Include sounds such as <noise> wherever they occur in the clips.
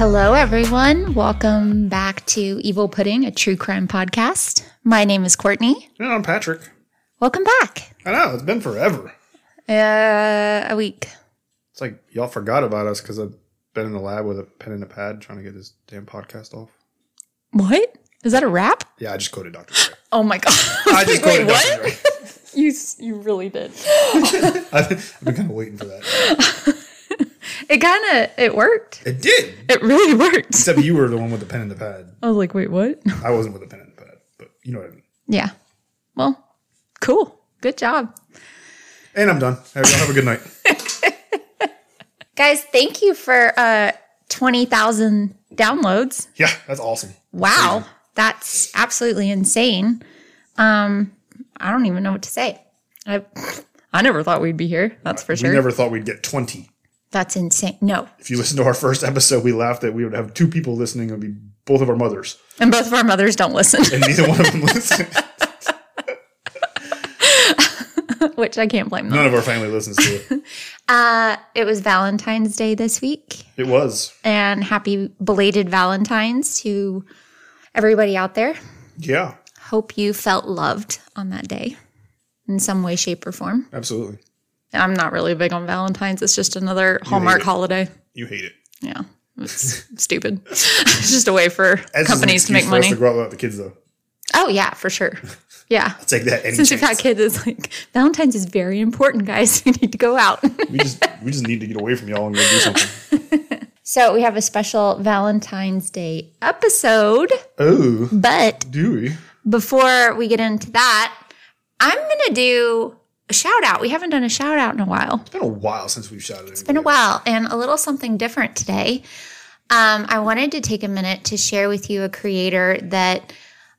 Hello, everyone. Welcome back to Evil Pudding, a true crime podcast. My name is Courtney. Yeah, I'm Patrick. Welcome back. I know it's been forever. Uh, a week. It's like y'all forgot about us because I've been in the lab with a pen and a pad trying to get this damn podcast off. What? Is that a wrap? Yeah, I just quoted Dr. Dre. <laughs> Oh my god! I just <laughs> Wait, quoted what? Dr. Dre. <laughs> You you really did. I've been, I've been kind of waiting for that. It kind of it worked. It did, It really worked. except you were the one with the pen and the pad. I was like, wait, what? <laughs> I wasn't with the pen and the pad, but you know what I mean. Yeah. Well, cool. Good job. And I'm done. Hey, have a good night. <laughs> Guys, thank you for uh 20,000 downloads. Yeah, that's awesome. Wow. That's absolutely insane. Um I don't even know what to say. I I never thought we'd be here. That's for We sure. We never thought we'd get 20. That's insane. No. If you listen to our first episode, we laughed that we would have two people listening. and be both of our mothers, And both of our mothers don't listen, and neither one of them <laughs> listened. which I can't blame them. None of our family listens to it. <laughs> Uh it was Valentine's Day this week. It was. And happy belated Valentine's to everybody out there. Yeah, Hope you felt loved on that day in some way, shape, or form. absolutely. I'm not really big on Valentine's. It's just another Hallmark holiday. You hate it. Yeah. It's <laughs> stupid. It's just a way for That's companies to make excuse for us money. to out without the kids, though. Oh, yeah, for sure. Yeah. <laughs> I'll Take that any Since we've had kids, it's like Valentine's is very important, guys. <laughs> We need to go out. We just we just need to get away from y'all and go do something. so we have a special Valentine's Day episode. Oh, But do we? before we get into that, I'm going to do a shout out. We haven't done a shout out in a while. It's been a while since we've shouted. It's been a while and a little something different today. Um, I wanted to take a minute to share with you a creator that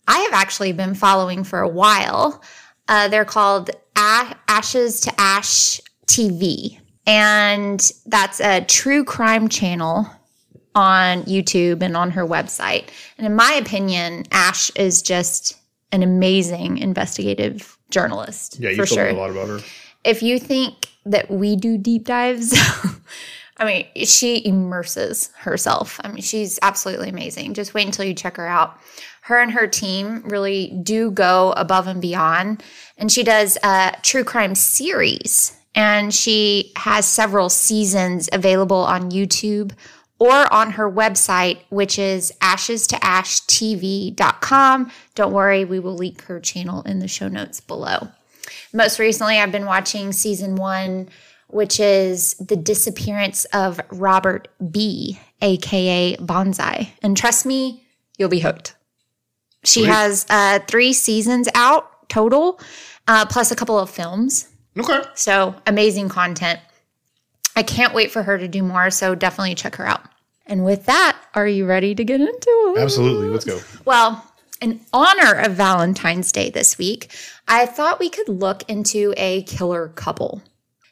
I have actually been following for a while. Uh, they're called Ashes to Ash TV, and that's a true crime channel on YouTube and on her website. And in my opinion, Ash is just an amazing investigative journalist. Yeah, you for told sure me a lot about her. if you think that we do deep dives, <laughs> I mean, she immerses herself. I mean, she's absolutely amazing. Just wait until you check her out. Her and her team really do go above and beyond. And she does a true crime series, and she has several seasons available on YouTube or on her website, which is ashes to ashtv.com. Don't worry, we will link her channel in the show notes below. Most recently, I've been watching season one, which is the disappearance of Robert B, aka Bonsai. And trust me, you'll be hooked. She has uh, three seasons out total, uh, plus a couple of films. Okay. So amazing content. I can't wait for her to do more. So definitely check her out. And with that, are you ready to get into it? Absolutely. Let's go. Well, in honor of Valentine's Day this week, I thought we could look into a killer couple.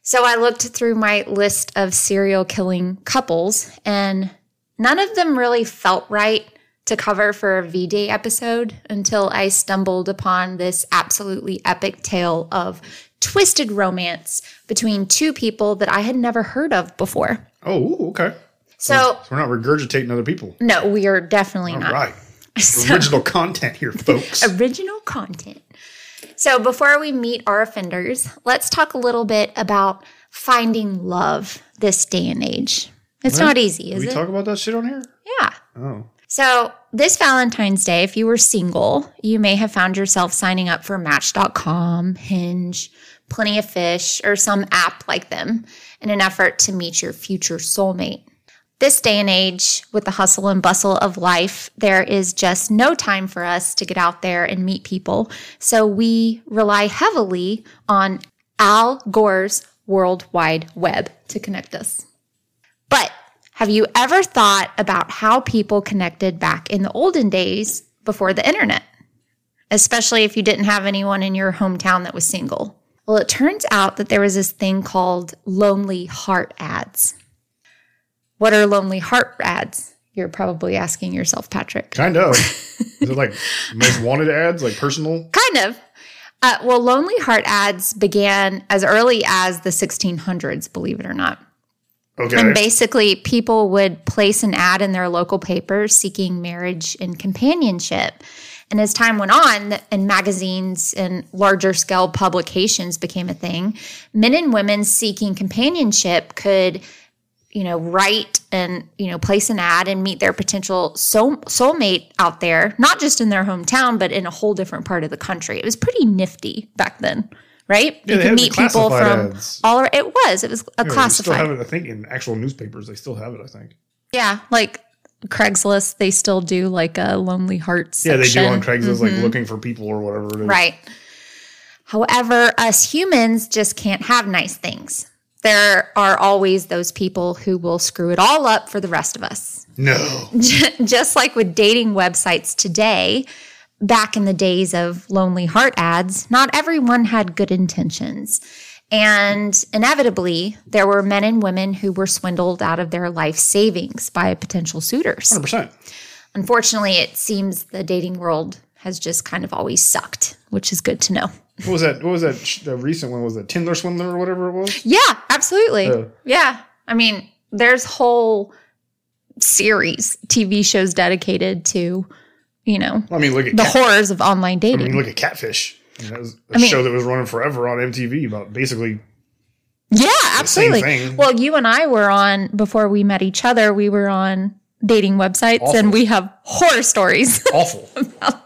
So I looked through my list of serial killing couples, and none of them really felt right to cover for a V Day episode until I stumbled upon this absolutely epic tale of twisted romance between two people that I had never heard of before. Oh, okay. So, So we're not regurgitating other people. no, we are definitely All not. right. <laughs> So- Original content here, <laughs> folks. original content. So, before we meet our offenders, let's talk a little bit about finding love this day and age. It's not easy, is we it? talk about that shit on here? yeah. Oh. So, this Valentine's Day, if you were single, you may have found yourself signing up for Match.com, Hinge, Plenty of Fish, or some app like them in an effort to meet your future soulmate. This day and age, with the hustle and bustle of life, there is just no time for us to get out there and meet people. So we rely heavily on Al Gore's World Wide Web to connect us. But have you ever thought about how people connected back in the olden days before the internet? Especially if you didn't have anyone in your hometown that was single. Well, it turns out that there was this thing called lonely heart ads. What are lonely heart ads? You're probably asking yourself, Patrick. Kind of. <laughs> Is it like most wanted ads, like personal? Kind of. Uh, well, Lonely Heart ads began as early as the 1600s, believe it or not. Okay. And basically, people would place an ad in their local paper seeking marriage and companionship. And as time went on and magazines and larger scale publications became a thing, men and women seeking companionship could, you know, write and, you know, place an ad and meet their potential soul, soulmate out there, not just in their hometown, but in a whole different part of the country. It was pretty nifty back then, right? Yeah, you could meet people from ads. all around. It was. It was a Yeah, they Still classified. have it, I think, in actual newspapers. They still have it. I think. Yeah, like Craigslist, they still do like a Lonely Hearts. Yeah, they do on Craigslist, like mm-hmm. looking for people or whatever it is. Right. However, us humans just can't have nice things. There are always those people who will screw it all up for the rest of us. No. <laughs> just like with dating websites today, back in the days of lonely heart ads, not everyone had good intentions. And inevitably, there were men and women who were swindled out of their life savings by potential suitors. Hundred percent. Unfortunately, it seems the dating world has just kind of always sucked, which is good to know. What was that? What was that? The recent one was that Tinder swindler or whatever it was. Yeah, absolutely. Yeah. yeah. I mean, there's whole series, TV shows dedicated to, you know, I mean, look at the cat, horrors of online dating. I mean, look at Catfish. You know, That was a I mean- show that was running forever on MTV about basically yeah, absolutely. Well, you and I were on before we met each other, we were on dating websites Awful. and we have horror stories. <laughs> awful.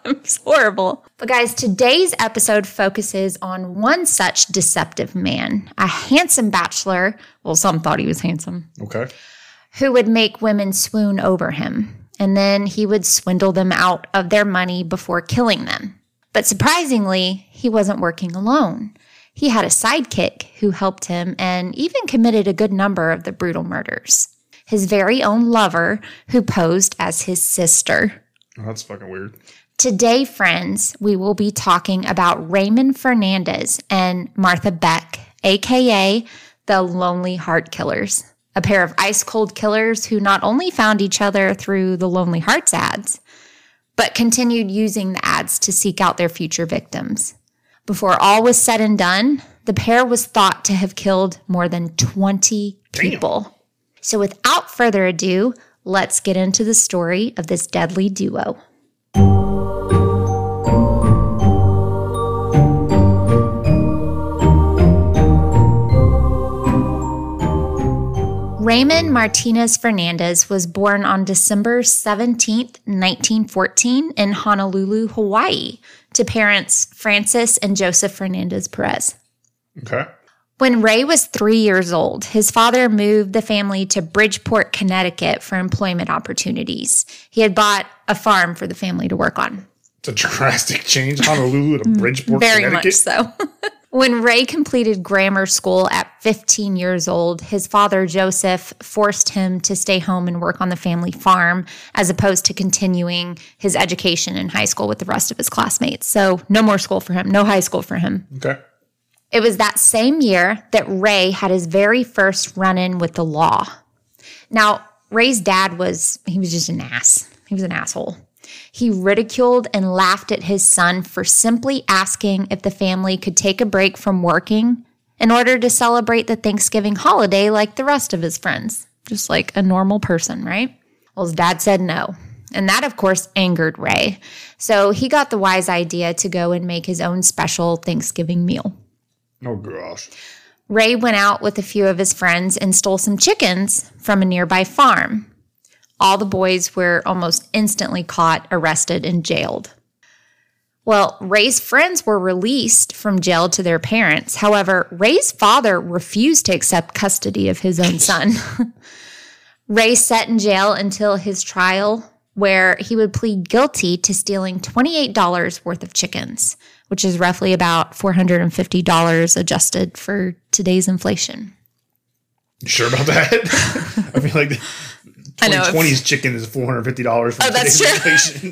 it's horrible. But guys, today's episode focuses on one such deceptive man, a handsome bachelor. Well, some thought he was handsome. Okay. who would make women swoon over him. And then he would swindle them out of their money before killing them. But surprisingly, he wasn't working alone. He had a sidekick who helped him and even committed a good number of the brutal murders. His very own lover, who posed as his sister. Oh, that's fucking weird. Today, friends, we will be talking about Raymond Fernandez and Martha Beck, aka the Lonely Heart Killers, a pair of ice cold killers who not only found each other through the Lonely Hearts ads, but continued using the ads to seek out their future victims. Before all was said and done, the pair was thought to have killed more than 20 people. So, without further ado, let's get into the story of this deadly duo. Raymond Martinez Fernandez was born on December 17, 1914, in Honolulu, Hawaii, to parents Frances and Joseph Fernandez Perez. Okay. When Ray was three years old, his father moved the family to Bridgeport, Connecticut for employment opportunities. He had bought a farm for the family to work on. It's a drastic change. Honolulu to mm, Bridgeport, Very Connecticut. much so. <laughs> when Ray completed grammar school at 15 years old, his father, Joseph, forced him to stay home and work on the family farm as opposed to continuing his education in high school with the rest of his classmates. So, no more school for him, no high school for him. Okay. It was that same year that Ray had his very first run in with the law. Now, Ray's dad was, he was just an ass. He was an asshole. He ridiculed and laughed at his son for simply asking if the family could take a break from working in order to celebrate the Thanksgiving holiday like the rest of his friends, just like a normal person, right? Well, his dad said no. And that, of course, angered Ray. So he got the wise idea to go and make his own special Thanksgiving meal. Oh gosh. Ray went out with a few of his friends and stole some chickens from a nearby farm. All the boys were almost instantly caught, arrested, and jailed. Well, Ray's friends were released from jail to their parents. However, Ray's father refused to accept custody of his own son. <laughs> Ray sat in jail until his trial, where he would plead guilty to stealing $28 worth of chickens, which is roughly about $450 adjusted for today's inflation. You sure about that? <laughs> I feel like I know, 2020's chicken is four hundred fifty dollars. Oh, that's true. true.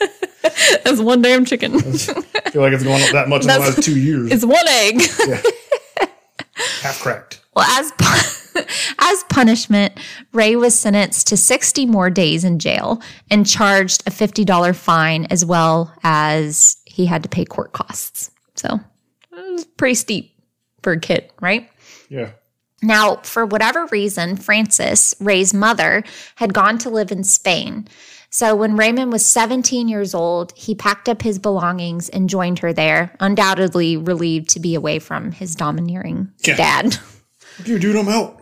<laughs> That's one damn chicken. <laughs> I feel like it's going up that much in the last two years. it's one egg. <laughs> Half cracked. Well, as pu- as punishment, Ray was sentenced to 60 more days in jail and charged a $50 fine as well as he had to pay court costs. So, it was pretty steep for a kid, right? Yeah. Now, for whatever reason, Frances, Ray's mother, had gone to live in Spain. So when Raymond was 17 years old, he packed up his belongings and joined her there, undoubtedly relieved to be away from his domineering Yeah. dad. <laughs> You dude, I'm out.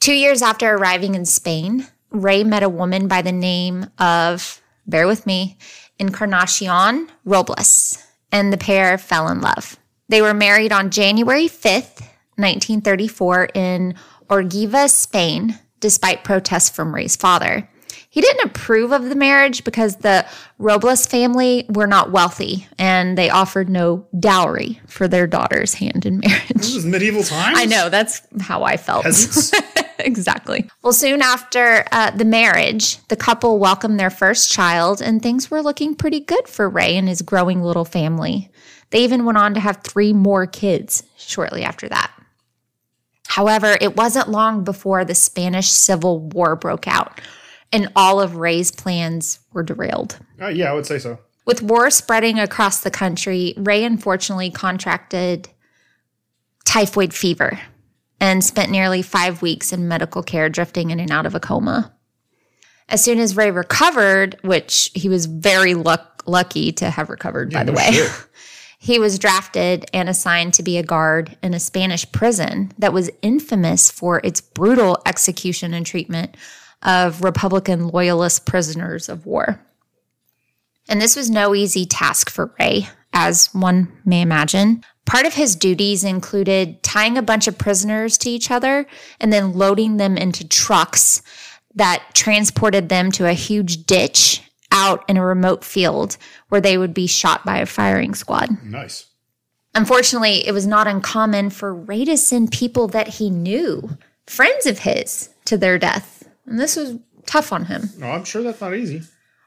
Two years after arriving in Spain, Ray met a woman by the name of, bear with me, Encarnacion Robles, and the pair fell in love. They were married on January 5th, 1934, in Orgiva, Spain, despite protests from Ray's father. He didn't approve of the marriage because the Robles family were not wealthy and they offered no dowry for their daughter's hand in marriage. This is medieval times. I know, that's how I felt. <laughs> Exactly. Well, soon after uh, the marriage, the couple welcomed their first child, and things were looking pretty good for Ray and his growing little family. They even went on to have three more kids shortly after that. However, it wasn't long before the Spanish Civil War broke out, and all of Ray's plans were derailed. Uh, yeah, I would say so. With war spreading across the country, Ray unfortunately contracted typhoid fever and spent nearly five weeks in medical care, drifting in and out of a coma. As soon as Ray recovered, which he was very luck- lucky to have recovered, by the no way, shit. <laughs> he was drafted and assigned to be a guard in a Spanish prison that was infamous for its brutal execution and treatment of Republican loyalist prisoners of war. And this was no easy task for Ray, as one may imagine. Part of his duties included tying a bunch of prisoners to each other and then loading them into trucks that transported them to a huge ditch out in a remote field where they would be shot by a firing squad. Nice. Unfortunately, it was not uncommon for Ray to send people that he knew, friends of his, to their death. And this was tough on him. No, I'm sure that's not easy.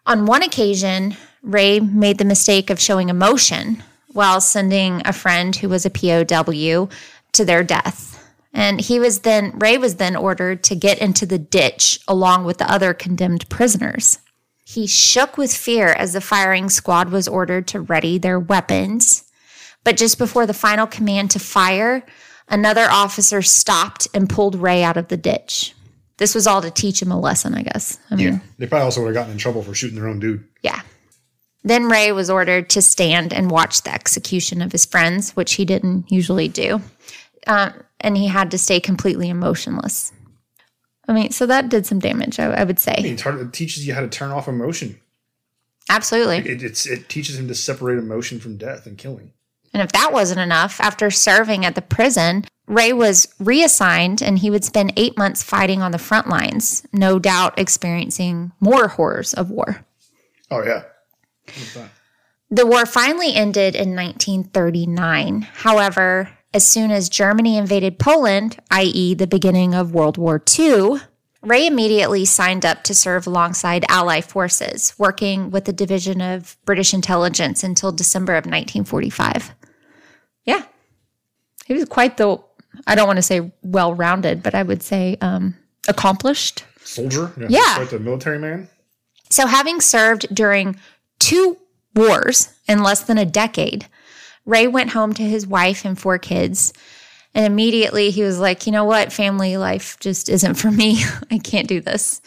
On one occasion, Ray made the mistake of showing emotion while sending a friend who was a POW to their death. And he was then, Ray was then ordered to get into the ditch along with the other condemned prisoners. He shook with fear as the firing squad was ordered to ready their weapons. But just before the final command to fire, another officer stopped and pulled Ray out of the ditch. This was all to teach him a lesson, I guess. I mean, Yeah. They probably also would have gotten in trouble for shooting their own dude. yeah. Then Ray was ordered to stand and watch the execution of his friends, which he didn't usually do. Um, and he had to stay completely emotionless. I mean, so that did some damage, I, I would I say. mean, it's hard, it teaches you how to turn off emotion. Absolutely. It, it's, it teaches him to separate emotion from death and killing. And if that wasn't enough, after serving at the prison, Ray was reassigned and he would spend eight months fighting on the front lines, no doubt experiencing more horrors of war. Oh, yeah. The war finally ended in 1939. However, as soon as Germany invaded Poland, i.e., the beginning of World War II, Ray immediately signed up to serve alongside Allied forces, working with the Division of British Intelligence until December of 1945. Yeah. He was quite the, I don't want to say well rounded, but I would say um, accomplished. Soldier? Yeah. Quite the military man? So, having served during two wars in less than a decade, Ray went home to his wife and four kids. And immediately he was like, you know what? Family life just isn't for me. <laughs> I can't do this.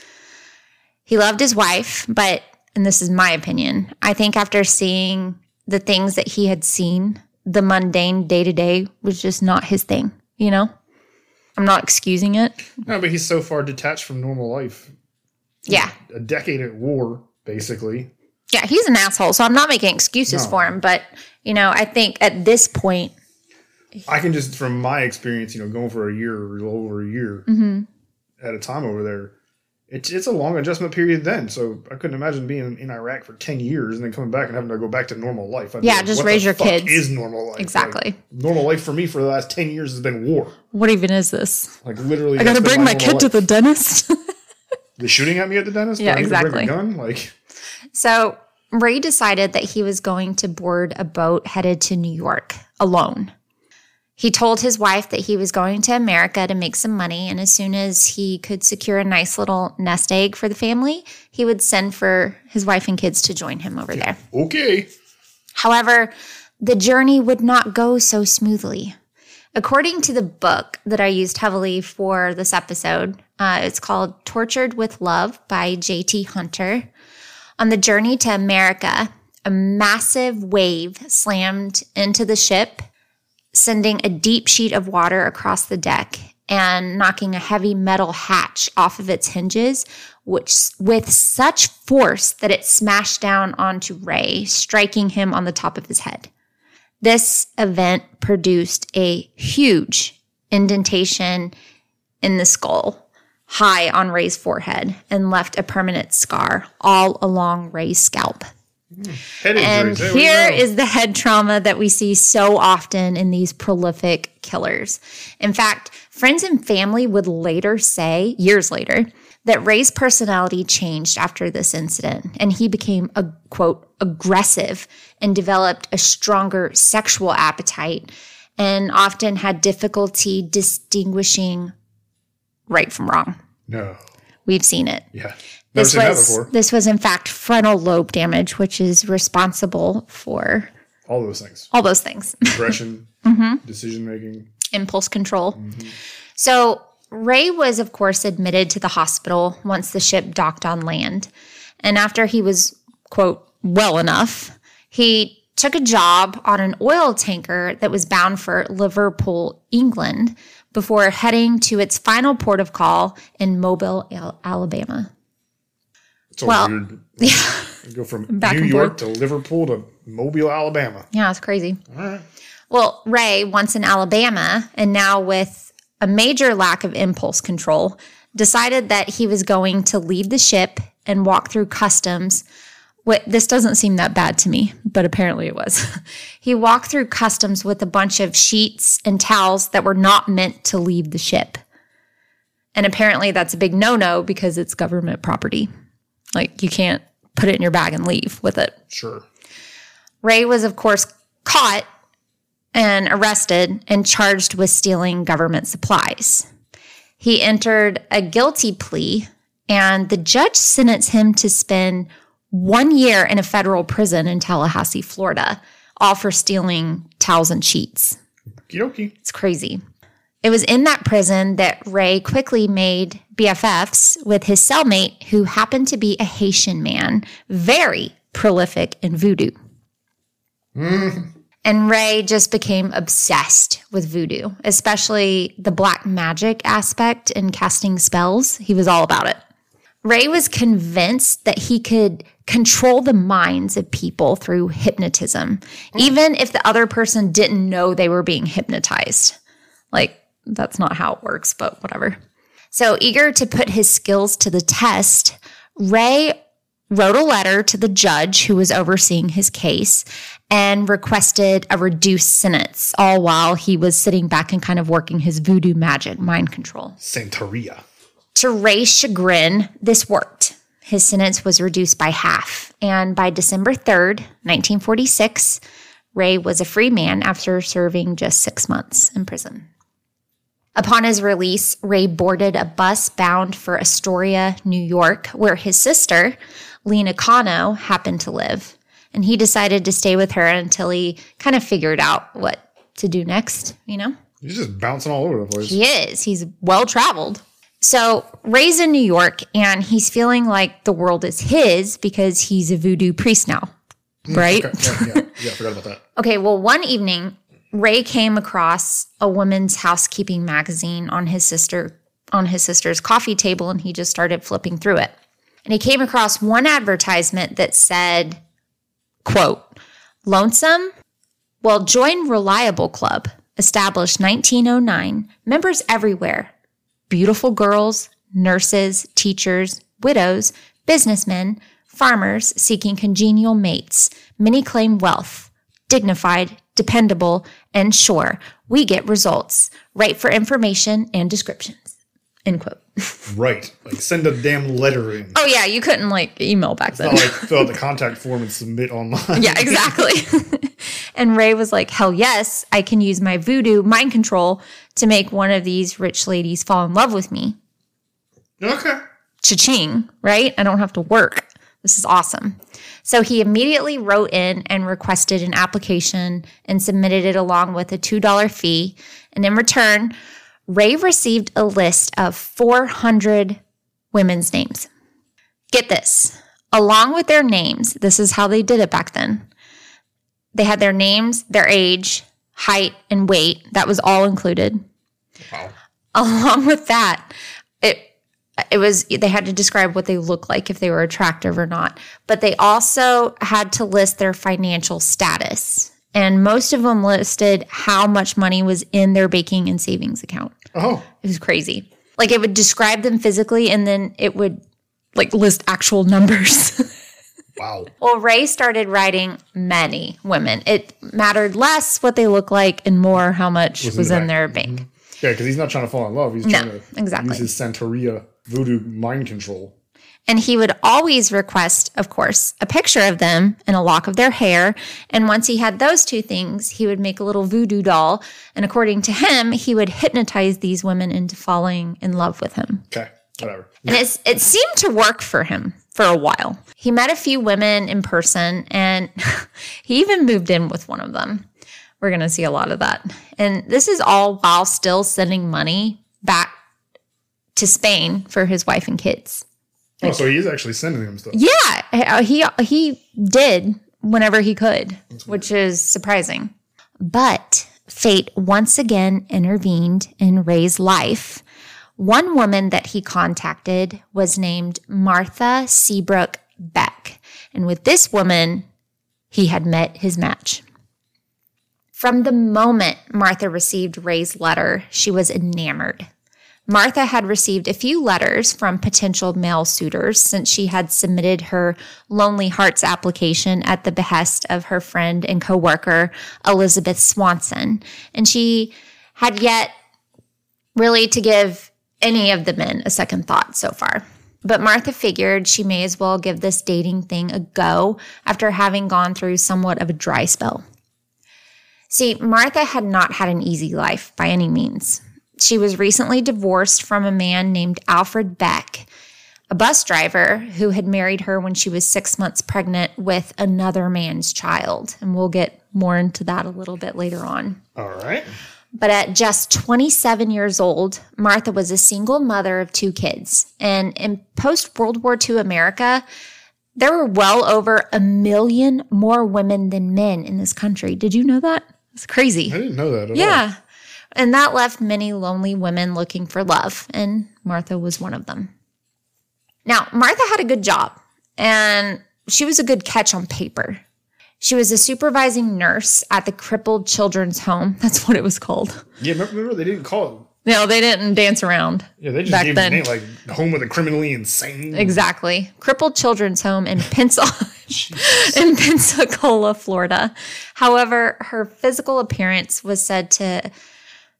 He loved his wife, but, and this is my opinion, I think after seeing the things that he had seen, the mundane day to day was just not his thing, you know? I'm not excusing it. No, but he's so far detached from normal life. Yeah. A decade at war, basically. Yeah, he's an asshole. So I'm not making excuses No. for him, but you know, I think at this point, I can just, from my experience, you know, going for a year or over a year Mm-hmm. at a time over there, it's it's a long adjustment period then. So I couldn't imagine being in Iraq for ten years and then coming back and having to go back to normal life. I'd be Yeah, just what raise the your fuck kids. Is normal life Exactly. Like, normal life for me for the last ten years has been war. what even is this? Like literally, I got to bring my normal kid to the dentist. <laughs> They shooting at me at the dentist. Yeah, Do I need to bring a exactly. gun? Like so Ray decided that he was going to board a boat headed to New York alone. He told his wife that he was going to America to make some money, and as soon as he could secure a nice little nest egg for the family, he would send for his wife and kids to join him over there. okay, However, the journey would not go so smoothly. According to the book that I used heavily for this episode, uh, it's called Tortured with Love by J.T. Hunter. On the journey to America, a massive wave slammed into the ship, sending a deep sheet of water across the deck and knocking a heavy metal hatch off of its hinges, which with such force that it smashed down onto Ray, striking him on the top of his head. This event produced a huge indentation in the skull, high on Ray's forehead, and left a permanent scar all along Ray's scalp. Head And injuries. There we here is the head trauma that we see so often in these prolific killers. In fact, friends and family would later say, years later, that Ray's personality changed after this incident and he became a quote aggressive and developed a stronger sexual appetite and often had difficulty distinguishing right from wrong. No. We've seen it. Yeah. Never This was this was in fact frontal lobe damage, which is responsible for All those things. all those things <laughs> Aggression, Mm-hmm. decision making. impulse control so ray was of course admitted to the hospital once the ship docked on land and after he was quote well enough he took a job on an oil tanker that was bound for liverpool england before heading to its final port of call in mobile Al- alabama It's Well, weird. <laughs> Yeah. Go from Back New York to Liverpool to Mobile, Alabama. yeah it's crazy All right. Well, Ray, once in Alabama and now with a major lack of impulse control, decided that he was going to leave the ship and walk through customs. What, this doesn't seem that bad to me, but apparently it was. <laughs> he walked through customs with a bunch of sheets and towels that were not meant to leave the ship. And apparently that's a big no no because it's government property. Like you can't put it in your bag and leave with it. Sure. Ray was, of course, caught and arrested and charged with stealing government supplies. He entered a guilty plea, and the judge sentenced him to spend one year in a federal prison in Tallahassee, Florida, all for stealing towels and sheets. Okie It's crazy. It was in that prison that Ray quickly made BFFs with his cellmate, who happened to be a Haitian man, very prolific in voodoo. Mm-hmm. And Ray just became obsessed with voodoo, especially the black magic aspect and casting spells. He was all about it. Ray was convinced that he could control the minds of people through hypnotism, mm. even if the other person didn't know they were being hypnotized. Like, that's not how it works, but whatever. So, eager to put his skills to the test, Ray wrote a letter to the judge who was overseeing his case and requested a reduced sentence, all while he was sitting back and kind of working his voodoo magic mind control. Santeria. To Ray's chagrin, this worked. His sentence was reduced by half. And by December 3rd, 1946, Ray was a free man after serving just six months in prison. Upon his release, Ray boarded a bus bound for Astoria, New York, where his sister, Lena Cano, happened to live. And he decided to stay with her until he kind of figured out what to do next, you know? He's just bouncing all over the place. He is. He's well traveled. So, Ray's in New York and he's feeling like the world is his because he's a voodoo priest now, mm, right? Okay, yeah, yeah, yeah, I forgot about that. <laughs> Okay, well, one evening, Ray came across a woman's housekeeping magazine on his sister on his sister's coffee table and he just started flipping through it. And he came across one advertisement that said, quote, "Lonesome? Well, join Reliable Club, established 1909, members everywhere. Beautiful girls, nurses, teachers, widows, businessmen, farmers seeking congenial mates. Many claim wealth dignified, dependable, and sure. We get results. Write for information and descriptions. End quote. <laughs> Right. Like send a damn letter in. Oh yeah, you couldn't like email back then. Not like <laughs> fill out the contact form and submit online. yeah, exactly. <laughs> and Ray was like, "Hell yes, I can use my voodoo mind control to make one of these rich ladies fall in love with me." Okay. Cha-ching, right? I don't have to work. This is awesome. So he immediately wrote in and requested an application and submitted it along with a $2 fee. And in return, Ray received a list of 400 women's names. Get this along with their names, this is how they did it back then. They had their names, their age, height, and weight. That was all included. Wow. Along with that, it it was they had to describe what they looked like if they were attractive or not. But they also had to list their financial status. And most of them listed how much money was in their baking and savings account. Oh, It was crazy. Like it would describe them physically and then it would like list actual numbers. <laughs> wow. well, Ray started writing many women. It mattered less what they look like and more how much was, in the in their mm-hmm. bank. Yeah, because he's not trying to fall in love. He's No, trying to exactly. use his Santeria voodoo mind control. And he would always request, of course, a picture of them and a lock of their hair. And once he had those two things, he would make a little voodoo doll. And according to him, he would hypnotize these women into falling in love with him. Okay, whatever. And it's, it seemed to work for him for a while. He met a few women in person and <laughs> he even moved in with one of them. We're going to see a lot of that. And this is all while still sending money back to Spain for his wife and kids. Oh, so he is actually sending him stuff. Yeah, uh, he he did whenever he could, which is surprising. But fate once again intervened in Ray's life. One woman that he contacted was named Martha Seabrook Beck, and with this woman, he had met his match. From the moment Martha received Ray's letter, she was enamored. Martha had received a few letters from potential male suitors since she had submitted her Lonely Hearts application at the behest of her friend and coworker Elizabeth Swanson, and she had yet really to give any of the men a second thought so far. But Martha figured she may as well give this dating thing a go after having gone through somewhat of a dry spell. See, Martha had not had an easy life by any means. She was recently divorced from a man named Alfred Beck, a bus driver who had married her when she was six months pregnant with another man's child. And we'll get more into that a little bit later on. All right. But at just 27 years old, Martha was a single mother of two kids. And in post World War II America, there were well over a million more women than men in this country. Did you know that? It's crazy. I didn't know that. At all. And that left many lonely women looking for love, and Martha was one of them. Now, Martha had a good job, and she was a good catch on paper. She was a supervising nurse at the crippled children's home. <laughs> That's what it was called. Yeah, remember, they didn't call it. No, they didn't dance around. Yeah, they just Back gave then. it a name like home of the criminally insane. Exactly. Crippled Children's Home in Pensacola, <laughs> in Pensacola, Florida. However, her physical appearance was said to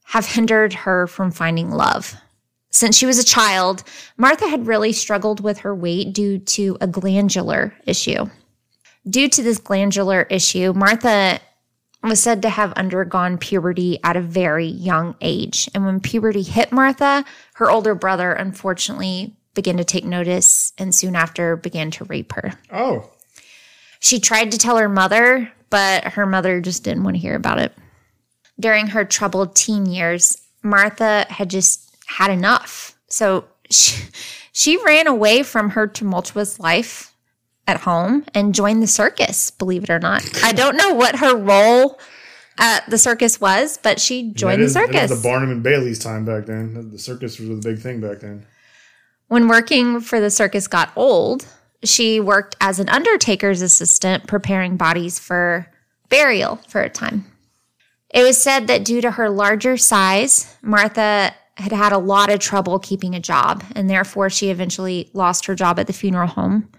have hindered her from finding love. Since she was a child, Martha had really struggled with her weight due to a glandular issue. Due to this glandular issue, Martha was said to have undergone puberty at a very young age. And when puberty hit Martha, her older brother unfortunately began to take notice and soon after began to rape her. Oh, She tried to tell her mother, but her mother just didn't want to hear about it. During her troubled teen years, Martha had just had enough. So she, she ran away from her tumultuous life at home and joined the circus, believe it or not. I don't know what her role at the circus was, but she joined the circus. was the Barnum and Bailey's time back then. The circus was the big thing back then. When working for the circus got old, she worked as an undertaker's assistant, preparing bodies for burial for a time. It was said that due to her larger size, Martha had had a lot of trouble keeping a job, and therefore she eventually lost her job at the funeral home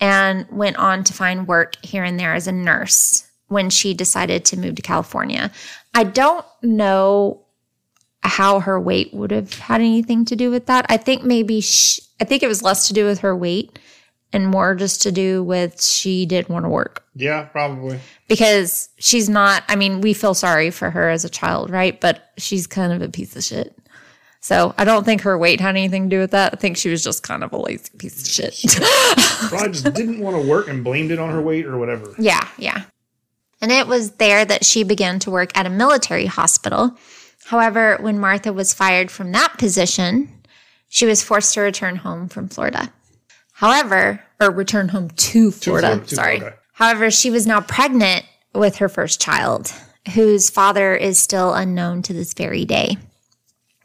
and went on to find work here and there as a nurse when she decided to move to California. I don't know how her weight would have had anything to do with that. I think maybe sh I think it was less to do with her weight and more just to do with she didn't want to work Yeah, probably. because she's not I mean, we feel sorry for her as a child, right? But she's kind of a piece of shit. So I don't think her weight had anything to do with that. I think she was just kind of a lazy piece of shit. Probably <laughs> just didn't want to work and blamed it on her weight or whatever. yeah, yeah. And it was there that she began to work at a military hospital. However, when Martha was fired from that position, she was forced to return home from Florida. However, or return home to Florida. Florida, to sorry. Florida. However, she was now pregnant with her first child, whose father is still unknown to this very day.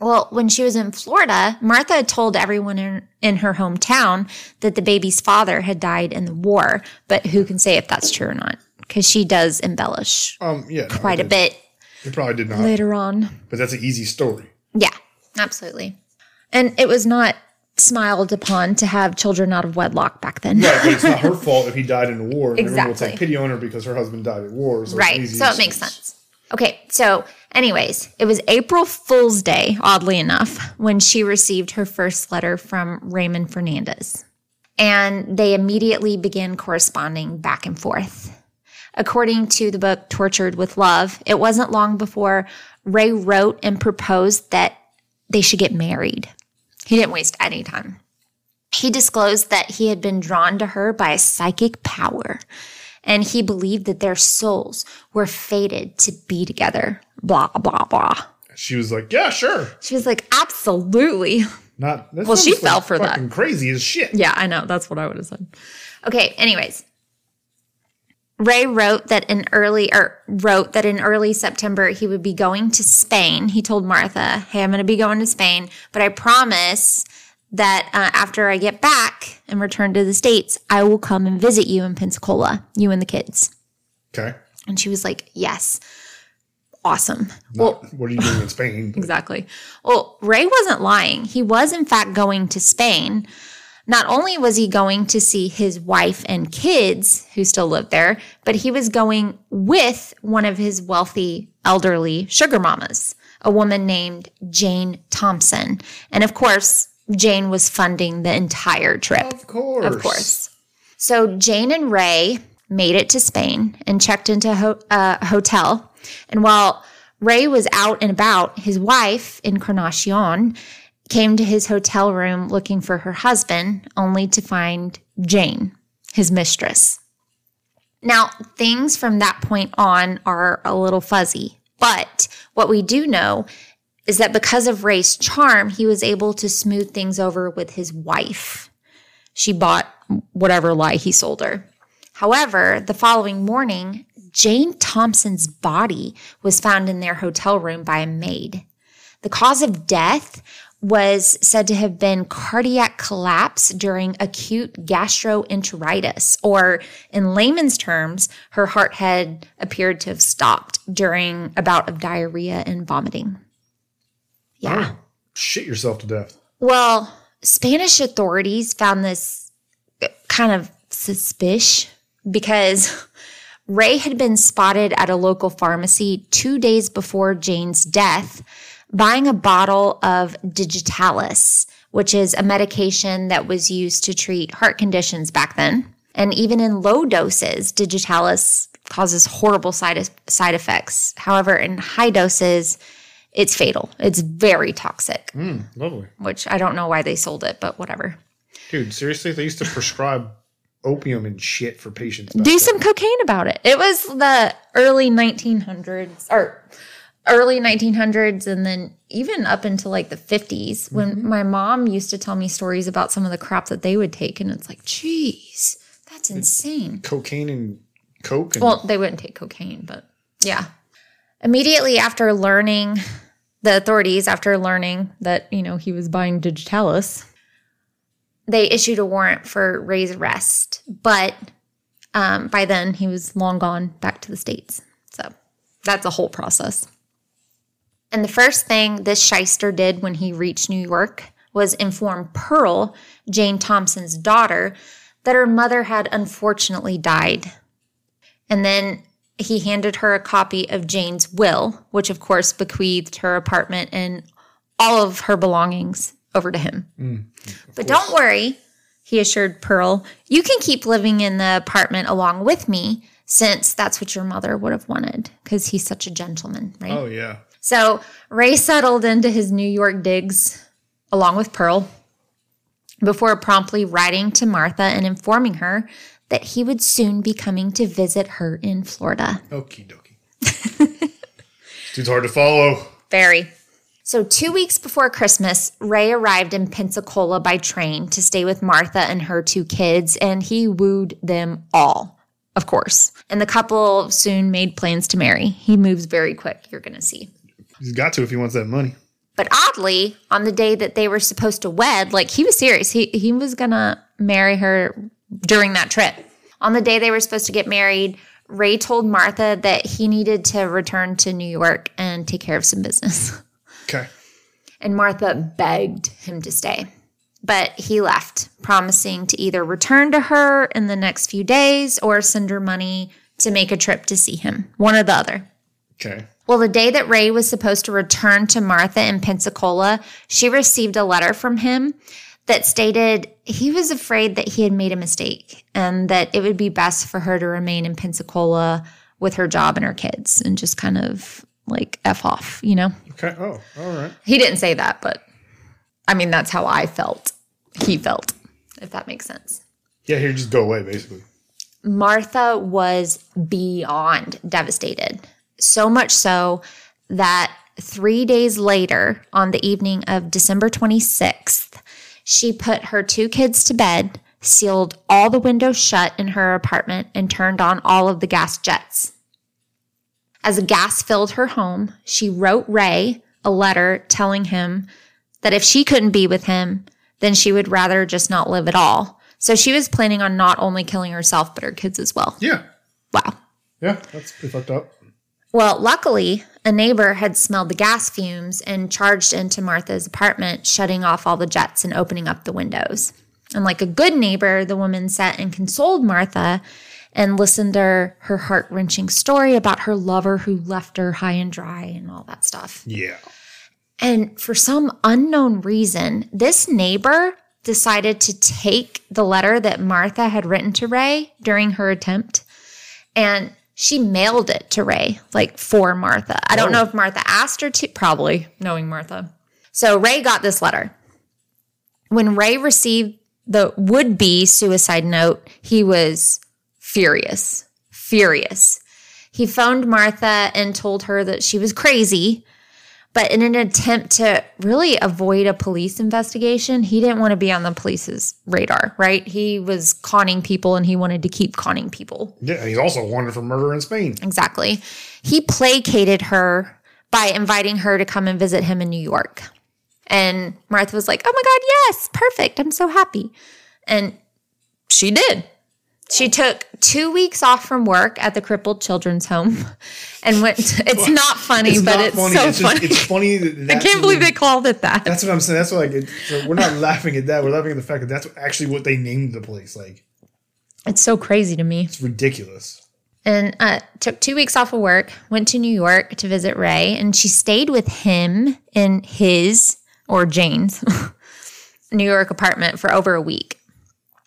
Well, when she was in Florida, Martha told everyone in, in her hometown that the baby's father had died in the war, but who can say if that's true or not? Because she does embellish Um, yeah, no, quite a bit It probably did not, later on. but that's an easy story. Yeah, absolutely. And it was not smiled upon to have children out of wedlock back then. Right, but it's not her <laughs> fault if he died in the war. and Everyone will Exactly. take pity on her because her husband died in war. So it's Right. So it makes sense. Okay. So, anyways, it was April Fool's Day, oddly enough, when she received her first letter from Raymond Fernandez. And they immediately began corresponding back and forth. According to the book Tortured with Love, it wasn't long before Ray wrote and proposed that they should get married. He didn't waste any time. He disclosed that he had been drawn to her by a psychic power and he believed that their souls were fated to be together. Blah, blah, blah. She was like, "Yeah, sure." She was like, absolutely. Not Well, she sounds fell like for that. fucking Crazy as shit. Yeah, I know. That's what I would have said. Okay, anyways. Ray wrote that in early or wrote that in early September he would be going to Spain. He told Martha, "Hey, I'm going to be going to Spain, but I promise that uh, after I get back and return to the states, I will come and visit you in Pensacola, you and the kids." Okay. And she was like, "Yes, awesome." Well, what are you doing in Spain? <laughs> Exactly. Well, Ray wasn't lying. He was, in fact, going to Spain. Not only was he going to see his wife and kids who still lived there, but he was going with one of his wealthy elderly sugar mamas, a woman named Jane Thompson. And of course, Jane was funding the entire trip. Of course. Of course. So Jane and Ray made it to Spain and checked into a ho- uh, a hotel. And while Ray was out and about, his wife, Encarnacion, came to his hotel room looking for her husband, only to find Jane, his mistress. Now, things from that point on are a little fuzzy, but what we do know is that because of Ray's charm, he was able to smooth things over with his wife she bought whatever lie he sold her. However, the following morning, Jane Thompson's body was found in their hotel room by a maid. The cause of death was said to have been cardiac collapse during acute gastroenteritis, or in layman's terms, her heart had appeared to have stopped during a bout of diarrhea and vomiting. Yeah. Oh, shit yourself to death. Well, Spanish authorities found this kind of suspicious because Ray had been spotted at a local pharmacy two days before Jane's death buying a bottle of Digitalis, which is a medication that was used to treat heart conditions back then. And even in low doses, Digitalis causes horrible side, side effects. However, in high doses, it's fatal. It's very toxic Mm, lovely. which I don't know why they sold it, but whatever. Dude, seriously? They used to prescribe opium and shit for patients. Do then. some cocaine about it. It was the early 1900s or early 1900s and then even up into like the 50s when my mom used to tell me stories about some of the crap that they would take and it's like, "Geez, that's insane." cocaine and coke and Well, they wouldn't take cocaine, but yeah. Immediately after learning, the authorities, after learning that, you know, he was buying Digitalis, they issued a warrant for Ray's arrest. But um, by then, he was long gone back to the States. So that's a whole process. And the first thing this shyster did when he reached New York was inform Pearl, Jane Thompson's daughter, that her mother had unfortunately died. And then he handed her a copy of Jane's will, which of course bequeathed her apartment and all of her belongings over to him. Mm, but don't worry, he assured Pearl, you can keep living in the apartment along with me since that's what your mother would have wanted because he's such a gentleman, right? Oh yeah. So Ray settled into his New York digs along with Pearl before promptly writing to Martha and informing her that he would soon be coming to visit her in Florida. Okie dokie. Too hard to follow. Very. So, two weeks before Christmas, Ray arrived in Pensacola by train to stay with Martha and her two kids, and he wooed them all, of course. And the couple soon made plans to marry. He moves very quick, you're going to see. He's got to if he wants that money. But oddly, on the day that they were supposed to wed, like he was serious. He he was gonna marry her during that trip. On the day they were supposed to get married, Ray told Martha that he needed to return to New York and take care of some business. <laughs> Okay. And Martha begged him to stay. But he left, promising to either return to her in the next few days or send her money to make a trip to see him. One or the other. Okay. Well, the day that Ray was supposed to return to Martha in Pensacola, she received a letter from him that stated he was afraid that he had made a mistake and that it would be best for her to remain in Pensacola with her job and her kids and just kind of like F off, you know? Okay. Oh, all right. He didn't say that, but I mean, that's how I felt. He felt, if that makes sense. Yeah, here, just go away, basically. Martha was beyond devastated. So much so that three days later, on the evening of December 26th, she put her two kids to bed, sealed all the windows shut in her apartment, and turned on all of the gas jets. As the gas filled her home, she wrote Ray a letter telling him that if she couldn't be with him, then she would rather just not live at all. So she was planning on not only killing herself, but her kids as well. Yeah. Wow. Yeah, that's pretty fucked up. Well, luckily, a neighbor had smelled the gas fumes and charged into Martha's apartment, shutting off all the jets and opening up the windows. And like a good neighbor, the woman sat and consoled Martha and listened to her heart wrenching story about her lover who left her high and dry and all that stuff. Yeah. And for some unknown reason, this neighbor decided to take the letter that Martha had written to Ray during her attempt and she mailed it to Ray, like for Martha. I don't Oh. know if Martha asked her to, probably knowing Martha. So Ray got this letter. When Ray received the would be suicide note, he was furious, furious. He phoned Martha and told her that she was crazy. But in an attempt to really avoid a police investigation, he didn't want to be on the police's radar, right? He was conning people and he wanted to keep conning people. Yeah, he's also wanted for murder in Spain. Exactly. He placated her by inviting her to come and visit him in New York. And Martha was like, oh my God, yes, perfect. I'm so happy. And she did. She took two weeks off from work at the crippled children's home <laughs> and went. To, it's not funny, but not it's funny. so it's just, funny. It's funny. That <laughs> I can't believe the- they called it that. That's what I'm saying. That's like it, so we're not laughing at that. We're laughing at the fact that that's actually what they named the place. Like It's so crazy to me. it's ridiculous. and uh, took two weeks off of work, went to New York to visit Ray, and she stayed with him in his or Jane's <laughs> New York apartment for over a week.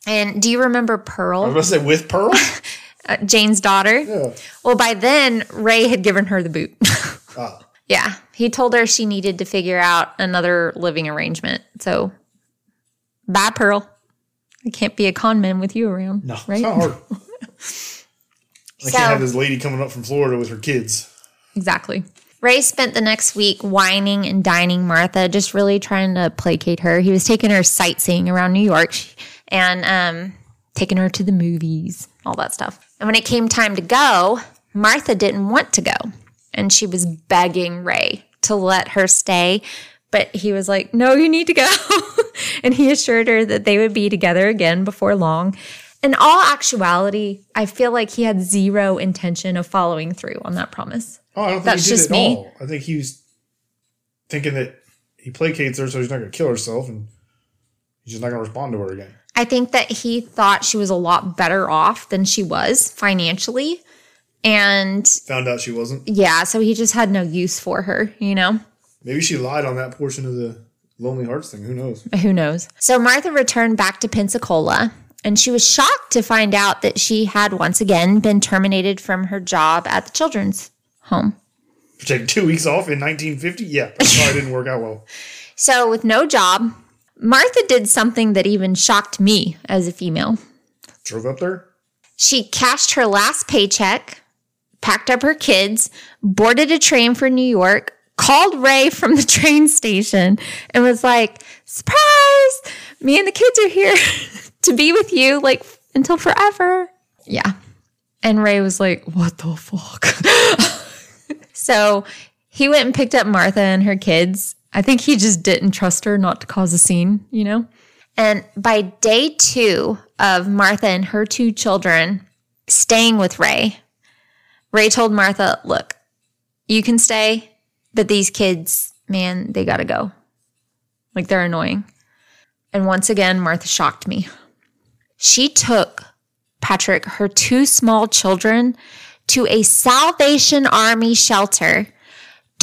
And do you remember Pearl? I was going to say with Pearl. <laughs> uh, Jane's daughter? yeah. Well, by then, Ray had given her the boot. <laughs> Ah, yeah, he told her she needed to figure out another living arrangement. So, bye, Pearl. I can't be a con man with you around. no, right? it's not hard. <laughs> I So- can't have this lady coming up from Florida with her kids. Exactly. Ray spent the next week wining and dining Martha, just really trying to placate her. He was taking her sightseeing around New York and um, taking her to the movies, all that stuff. And when it came time to go, Martha didn't want to go. And she was begging Ray to let her stay. But he was like, no, you need to go. <laughs> and he assured her that they would be together again before long. In all actuality, I feel like he had zero intention of following through on that promise. Oh, I don't think That's he did just at me. all. I think he was thinking that he placates her so he's not going to kill herself and he's just not going to respond to her again. I think that he thought she was a lot better off than she was financially. And Found out she wasn't. yeah, so he just had no use for her, you know? Maybe she lied on that portion of the Lonely Hearts thing. Who knows? Who knows? So Martha returned back to Pensacola And she was shocked to find out that she had once again been terminated from her job at the children's home. Take two weeks off in 1950? Yeah, that probably didn't work out well. <laughs> So, with no job, Martha did something that even shocked me as a female. Drove up there? She cashed her last paycheck, packed up her kids, boarded a train for New York, called Ray from the <laughs> train station, and was like, Surprise! Me and the kids are here <laughs> to be with you, like until forever. Yeah. And Ray was like, What the fuck? <laughs> so he went and picked up Martha and her kids. I think he just didn't trust her not to cause a scene, you know? And by day two of Martha and her two children staying with Ray, Ray told Martha, Look, you can stay, but these kids, man, they gotta go. Like they're annoying. And once again, Martha shocked me. She took Patrick, her two small children, to a Salvation Army shelter,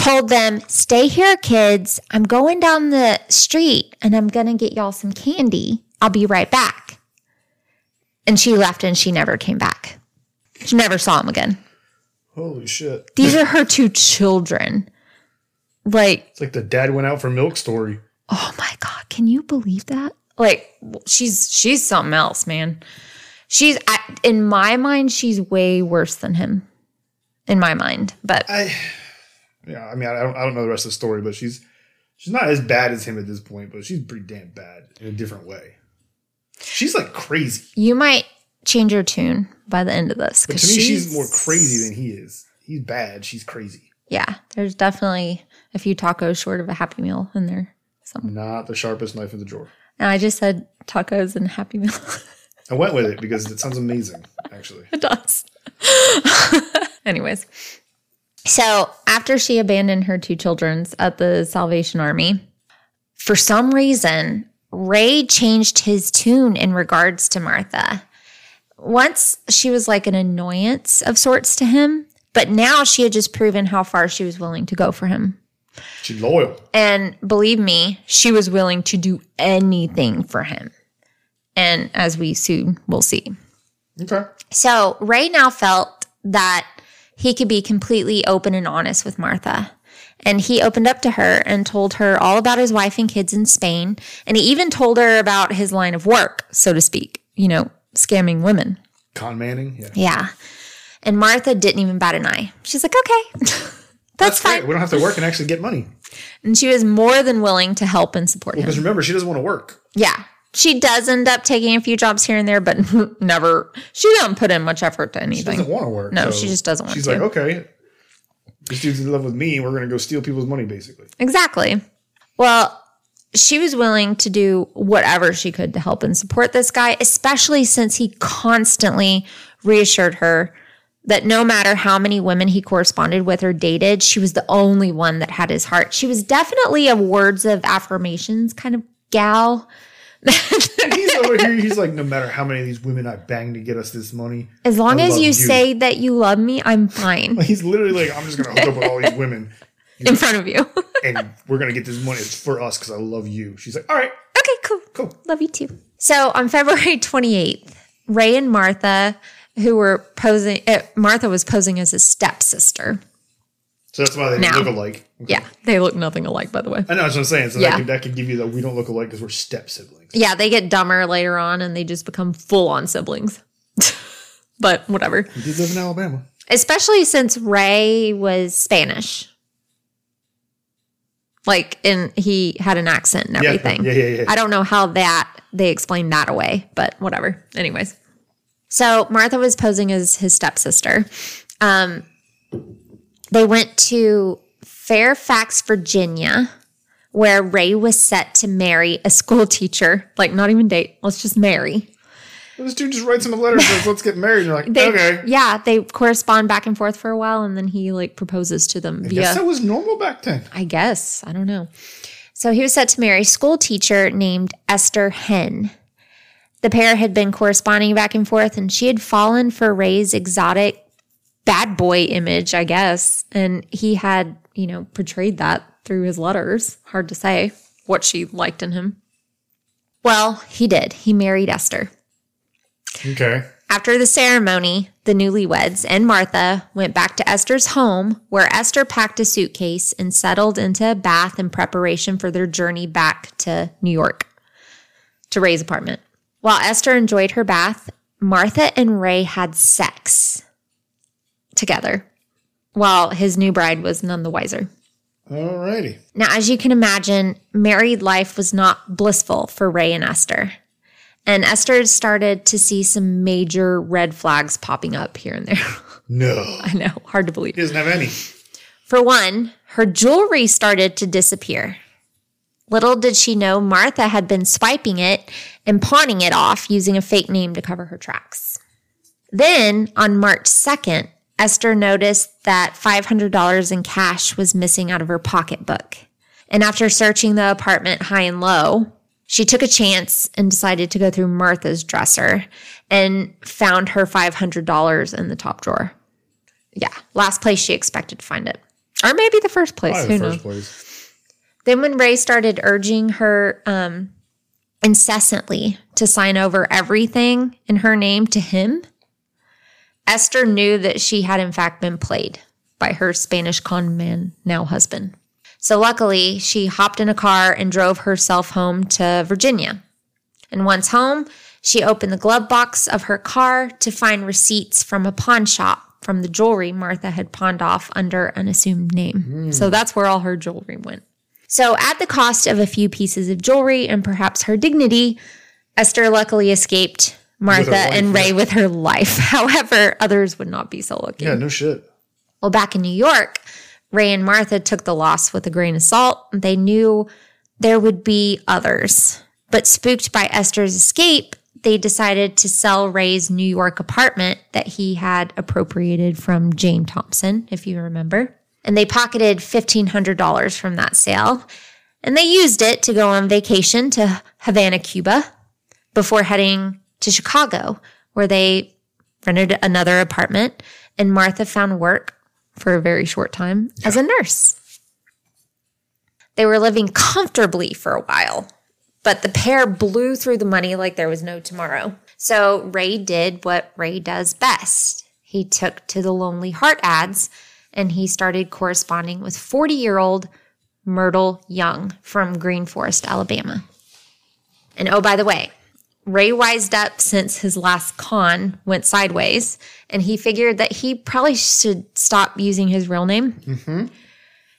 told them, Stay here, kids. I'm going down the street and I'm going to get y'all some candy. I'll be right back. And she left and she never came back. She never saw him again. Holy shit. These are her two children. Like, It's like the dad went out for milk story. oh my God, can you believe that? Like, she's she's something else, man. She's I- in my mind, she's way worse than him. In my mind, but I, yeah, I mean, I don't, I don't know the rest of the story, but she's she's not as bad as him at this point, but she's pretty damn bad in a different way. She's like crazy. you might change your tune by the end of this. But 'cause to me, she's, more crazy than he is. He's bad. She's crazy. Yeah, there's definitely a few tacos short of a Happy Meal in there. Not the sharpest knife in the drawer. And I just said tacos and Happy Meal. <laughs> I went with it because it sounds amazing, actually. it does. <laughs> Anyways, so after she abandoned her two children's at the Salvation Army, for some reason, Ray changed his tune in regards to Martha. Once she was like an annoyance of sorts to him, but now she had just proven how far she was willing to go for him. She's loyal. And believe me, she was willing to do anything for him. And as we soon will see. Okay. So Ray now felt that he could be completely open and honest with Martha. And he opened up to her and told her all about his wife and kids in Spain. And he even told her about his line of work, so to speak, you know, scamming women. Con Manning. Yeah. Yeah. And Martha didn't even bat an eye. She's like, okay, <laughs> that's, fine. great. We don't have to work and actually get money. And she was more than willing to help and support him. Because remember, she doesn't want to work. Yeah. She does end up taking a few jobs here and there, but <laughs> never, she doesn't put in much effort to She anything. doesn't want to work. No, she just doesn't want to. she's to. like, okay, this dude's in love with me. We're going to go steal people's money, basically. Exactly. Well, she was willing to do whatever she could to help and support this guy, especially since he constantly reassured her that no matter how many women he corresponded with or dated, she was the only one that had his heart. She was definitely a words of affirmations kind of gal. He's over here. He's like, no matter how many of these women I bang to get us this money, As long I as you, you. say that you love me, I'm fine <laughs> he's literally like, I'm just going to hook up with all these women <laughs> in front of you. <laughs> and we're going to get this money. It's for us because I love you. She's like, all right, Okay, cool. cool. Love you too. So on February 28th, Ray and Martha, who were posing, uh, Martha was posing as his stepsister. So that's why they Now. look alike. Okay. Yeah, they look nothing alike, by the way. I know that's what I'm saying. So Yeah. that, could, that could give you that we don't look alike because we're step siblings. Yeah, they get dumber later on and they just become full on siblings. <laughs> but whatever. We did live in Alabama. Especially since Ray was Spanish. Like, and he had an accent and Yeah, everything. yeah, yeah, yeah. I don't know how that they explained that away, but whatever. Anyways. So Martha was posing as his stepsister. Um, they went to Fairfax, Virginia, where Ray was set to marry a school teacher. Like, not even date, let's just marry. This dude just writes him a letter and says, let's get married. And you're like, They, okay. Yeah, they correspond back and forth for a while, and then he like proposes to them I via. guess that was normal back then. I guess. I don't know. So he was set to marry a school teacher named Esther Hen. The pair had been corresponding back and forth, and she had fallen for Ray's exotic bad boy image, I guess. And he had, you know, portrayed that through his letters. Hard to say what she liked in him. Well, he did. He married Esther. Okay. After the ceremony, the newlyweds and Martha went back to Esther's home, where Esther packed a suitcase and settled into a bath in preparation for their journey back to New York to Ray's apartment. While Esther enjoyed her bath, Martha and Ray had sex together, while his new bride was none the wiser. Alrighty. Now, as you can imagine, married life was not blissful for Ray and Esther. And Esther started to see some major red flags popping up here and there. <laughs> No. I know, hard to believe. He doesn't have any. For one, her jewelry started to disappear. Little did she know Martha had been swiping it and pawning it off using a fake name to cover her tracks. Then, on March 2nd, Esther noticed that $500 in cash was missing out of her pocketbook. And after searching the apartment high and low, she took a chance and decided to go through Martha's dresser and found her $500 in the top drawer. Yeah, last place she expected to find it. Or maybe the first place. Probably Who the knows? place. Then, when Ray started urging her um, incessantly to sign over everything in her name to him, Esther knew that she had, in fact, been played by her Spanish con man, now husband. So, luckily, she hopped in a car and drove herself home to Virginia. And once home, she opened the glove box of her car to find receipts from a pawn shop from the jewelry Martha had pawned off under an assumed name. Hmm. So that's where all her jewelry went. So, at the cost of a few pieces of jewelry and perhaps her dignity, Esther luckily escaped Martha life, and Ray yeah. with her life. <laughs> However, others would not be so lucky. Yeah, no shit. Well, back in New York, Ray and Martha took the loss with a grain of salt. They knew there would be others. But spooked by Esther's escape, they decided to sell Ray's New York apartment that he had appropriated from Jane Thompson, if you remember. And they pocketed $1,500 from that sale. And they used it to go on vacation to Havana, Cuba, before heading to Chicago, where they rented another apartment. And Martha found work for a very short time as a nurse. They were living comfortably for a while, but the pair blew through the money like there was no tomorrow. So Ray did what Ray does best. He took to the Lonely Heart ads and he started corresponding with 40 year old Myrtle Young from Green Forest, Alabama. And oh, by the way, Ray wised up since his last con went sideways, and he figured that he probably should stop using his real name. Mm-hmm.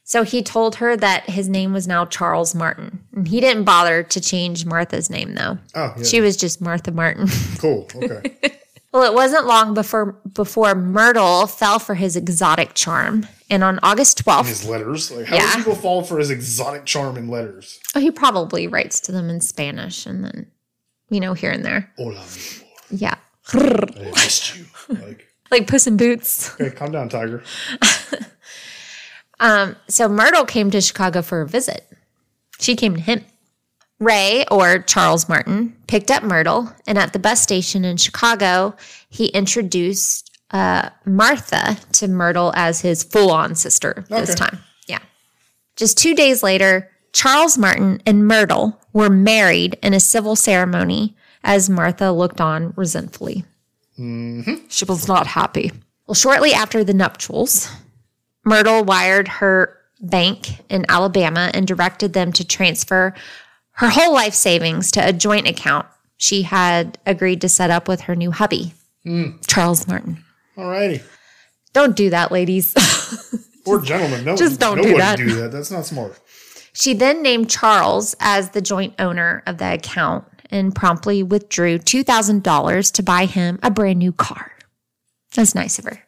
So he told her that his name was now Charles Martin. And he didn't bother to change Martha's name, though. Oh, yeah. She was just Martha Martin. <laughs> cool. Okay. well, it wasn't long before before Myrtle fell for his exotic charm. And on August 12th, his letters. Like, how Yeah. do people fall for his exotic charm in letters? oh, he probably writes to them in Spanish and then, you know, here and there. Hola. Yeah. I missed you. Like, <laughs> Like Puss in Boots. okay, calm down, Tiger. <laughs> um, So Myrtle came to Chicago for a visit. She came to him. Ray, or Charles Martin, picked up Myrtle, and at the bus station in Chicago, he introduced uh, Martha to Myrtle as his full on sister this time. Yeah. Just two days later, Charles Martin and Myrtle were married in a civil ceremony as Martha looked on resentfully. Mm-hmm. She was not happy. Well, shortly after the nuptials, Myrtle wired her bank in Alabama and directed them to transfer her whole life savings to a joint account she had agreed to set up with her new hubby, hmm. Charles Martin. Alrighty. Don't do that, ladies. Or <laughs> gentlemen. No, Just don't no do one that. do that. That's not smart. She then named Charles as the joint owner of the account and promptly withdrew $2,000 to buy him a brand new car. That's nice of her.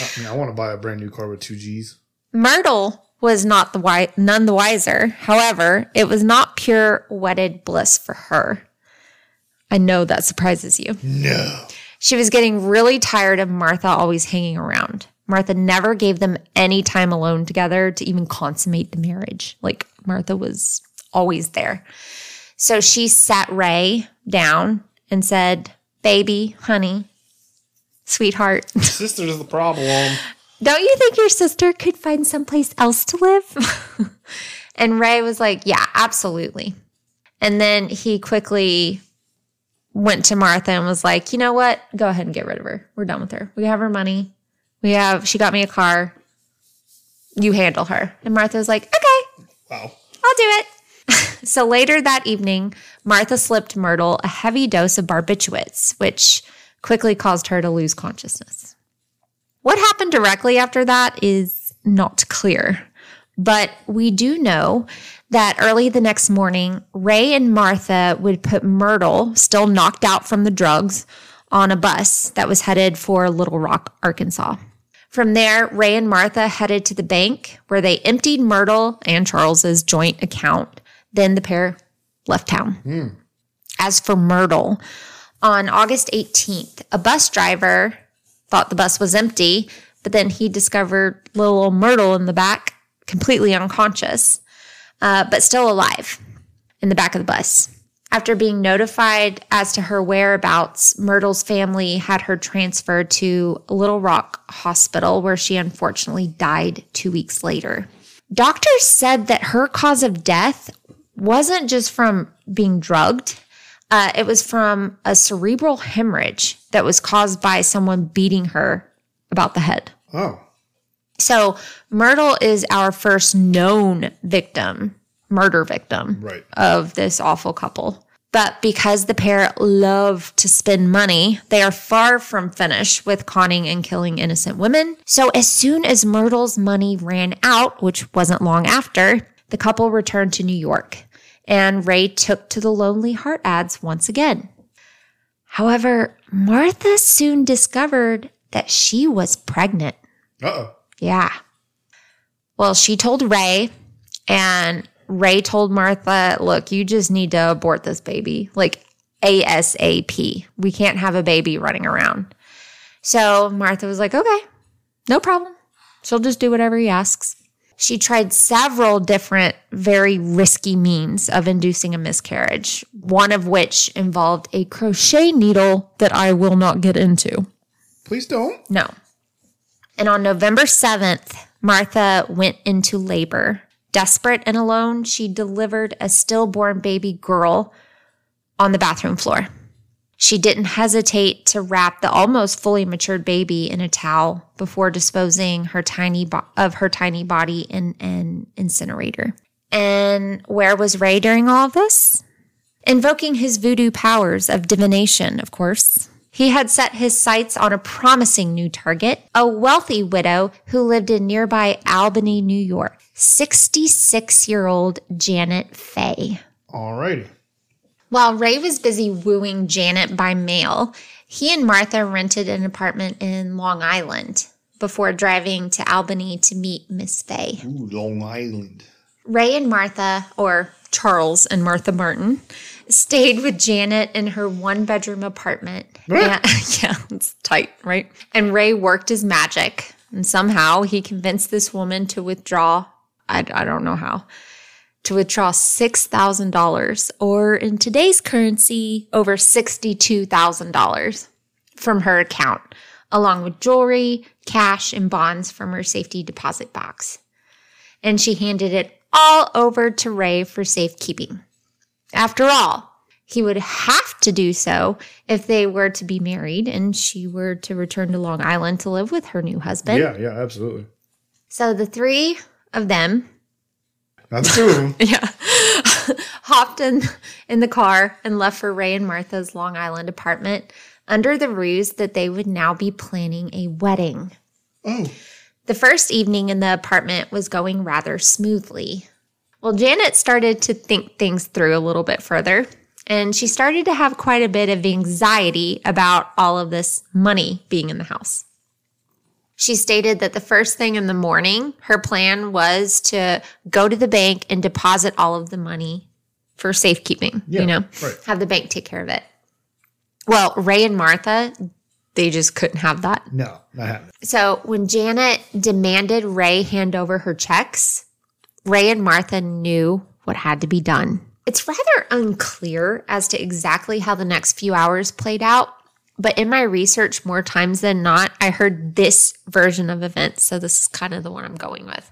I mean, I want to buy a brand new car with two G's. Myrtle was not the wi- none the wiser. However, it was not pure wedded bliss for her. I know that surprises you. No. She was getting really tired of Martha always hanging around. Martha never gave them any time alone together to even consummate the marriage. Like Martha was always there. So she sat Ray down and said, Baby, honey, sweetheart, <laughs> Sister's the problem. don't you think your sister could find someplace else to live? <laughs> and Ray was like, Yeah, absolutely. And then he quickly went to Martha and was like, you know what? Go ahead and get rid of her. We're done with her. We have her money. We have, she got me a car. You handle her. And Martha was like, okay, Wow. I'll do it. <laughs> so later that evening, Martha slipped Myrtle a heavy dose of barbiturates, which quickly caused her to lose consciousness. What happened directly after that is not clear, but we do know that early the next morning, Ray and Martha would put Myrtle, still knocked out from the drugs, on a bus that was headed for Little Rock, Arkansas. From there, Ray and Martha headed to the bank where they emptied Myrtle and Charles's joint account. Then the pair left town. As for Myrtle, on August 18th, a bus driver thought the bus was empty, but then he discovered little old Myrtle in the back, completely unconscious, uh, but still alive in the back of the bus. After being notified as to her whereabouts, Myrtle's family had her transferred to Little Rock Hospital, where she unfortunately died two weeks later. Doctors said that her cause of death wasn't just from being drugged, uh, it was from a cerebral hemorrhage that was caused by someone beating her about the head. Oh. So, Myrtle is our first known victim, murder victim Right. of this awful couple. But because the pair love to spend money, they are far from finished with conning and killing innocent women. So, as soon as Myrtle's money ran out, which wasn't long after, the couple returned to New York and Ray took to the Lonely Heart ads once again. However, Martha soon discovered that she was pregnant. Uh oh. Yeah. Well, she told Ray, and Ray told Martha, look, you just need to abort this baby, like ASAP. We can't have a baby running around. So Martha was like, okay, no problem. She'll just do whatever he asks. She tried several different, very risky means of inducing a miscarriage, one of which involved a crochet needle that I will not get into. Please don't. No. And on November 7th, Martha went into labor. Desperate and alone, she delivered a stillborn baby girl on the bathroom floor. She didn't hesitate to wrap the almost fully matured baby in a towel before disposing her tiny bo- of her tiny body in an incinerator. And where was Ray during all of this? Invoking his voodoo powers of divination, of course. He had set his sights on a promising new target, a wealthy widow who lived in nearby Albany, New York. 66 year old Janet Fay. Alrighty. While Ray was busy wooing Janet by mail, he and Martha rented an apartment in Long Island before driving to Albany to meet Miss Fay. Ooh, Long Island. Ray and Martha, or Charles and Martha Martin, stayed with Janet in her one bedroom apartment. Yeah, <laughs> yeah, it's tight, right? And Ray worked his magic. And somehow he convinced this woman to withdraw, I, I don't know how, to withdraw $6,000 or in today's currency, over $62,000 from her account, along with jewelry, cash, and bonds from her safety deposit box and she handed it all over to Ray for safekeeping. After all, he would have to do so if they were to be married and she were to return to Long Island to live with her new husband. Yeah, yeah, absolutely. So the three of them, Not the two of them. <laughs> yeah, <laughs> hopped in in the car and left for Ray and Martha's Long Island apartment under the ruse that they would now be planning a wedding. Oh, The first evening in the apartment was going rather smoothly. Well, Janet started to think things through a little bit further, and she started to have quite a bit of anxiety about all of this money being in the house. She stated that the first thing in the morning, her plan was to go to the bank and deposit all of the money for safekeeping, Yeah, you know, right. have the bank take care of it. Well, Ray and Martha, they just couldn't have that. no, not happening. So when Janet demanded Ray hand over her checks, Ray and Martha knew what had to be done. It's rather unclear as to exactly how the next few hours played out, but in my research, more times than not, I heard this version of events. So this is kind of the one I'm going with.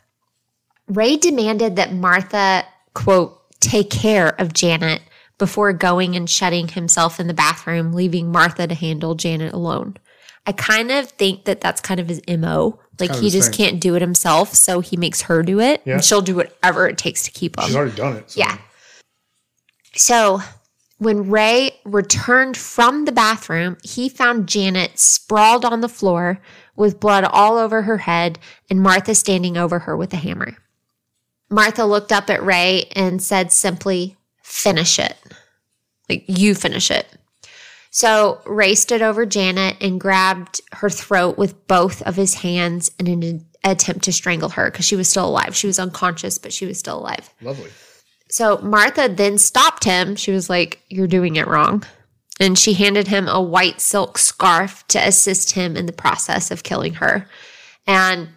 Ray demanded that Martha, quote, take care of Janet before going and shutting himself in the bathroom, leaving Martha to handle Janet alone. I kind of think that that's kind of his MO. Like kind of he just can't do it himself, so he makes her do it. Yeah. And she'll do whatever it takes to keep him. She's already done it. so- Yeah. So when Ray returned from the bathroom, he found Janet sprawled on the floor with blood all over her head and Martha standing over her with a hammer. Martha looked up at Ray and said simply, Finish it. Like, you finish it. So Ray stood over Janet and grabbed her throat with both of his hands in an attempt to strangle her because she was still alive. She was unconscious, but she was still alive. Lovely. So Martha then stopped him. She was like, You're doing it wrong. And she handed him a white silk scarf to assist him in the process of killing her. And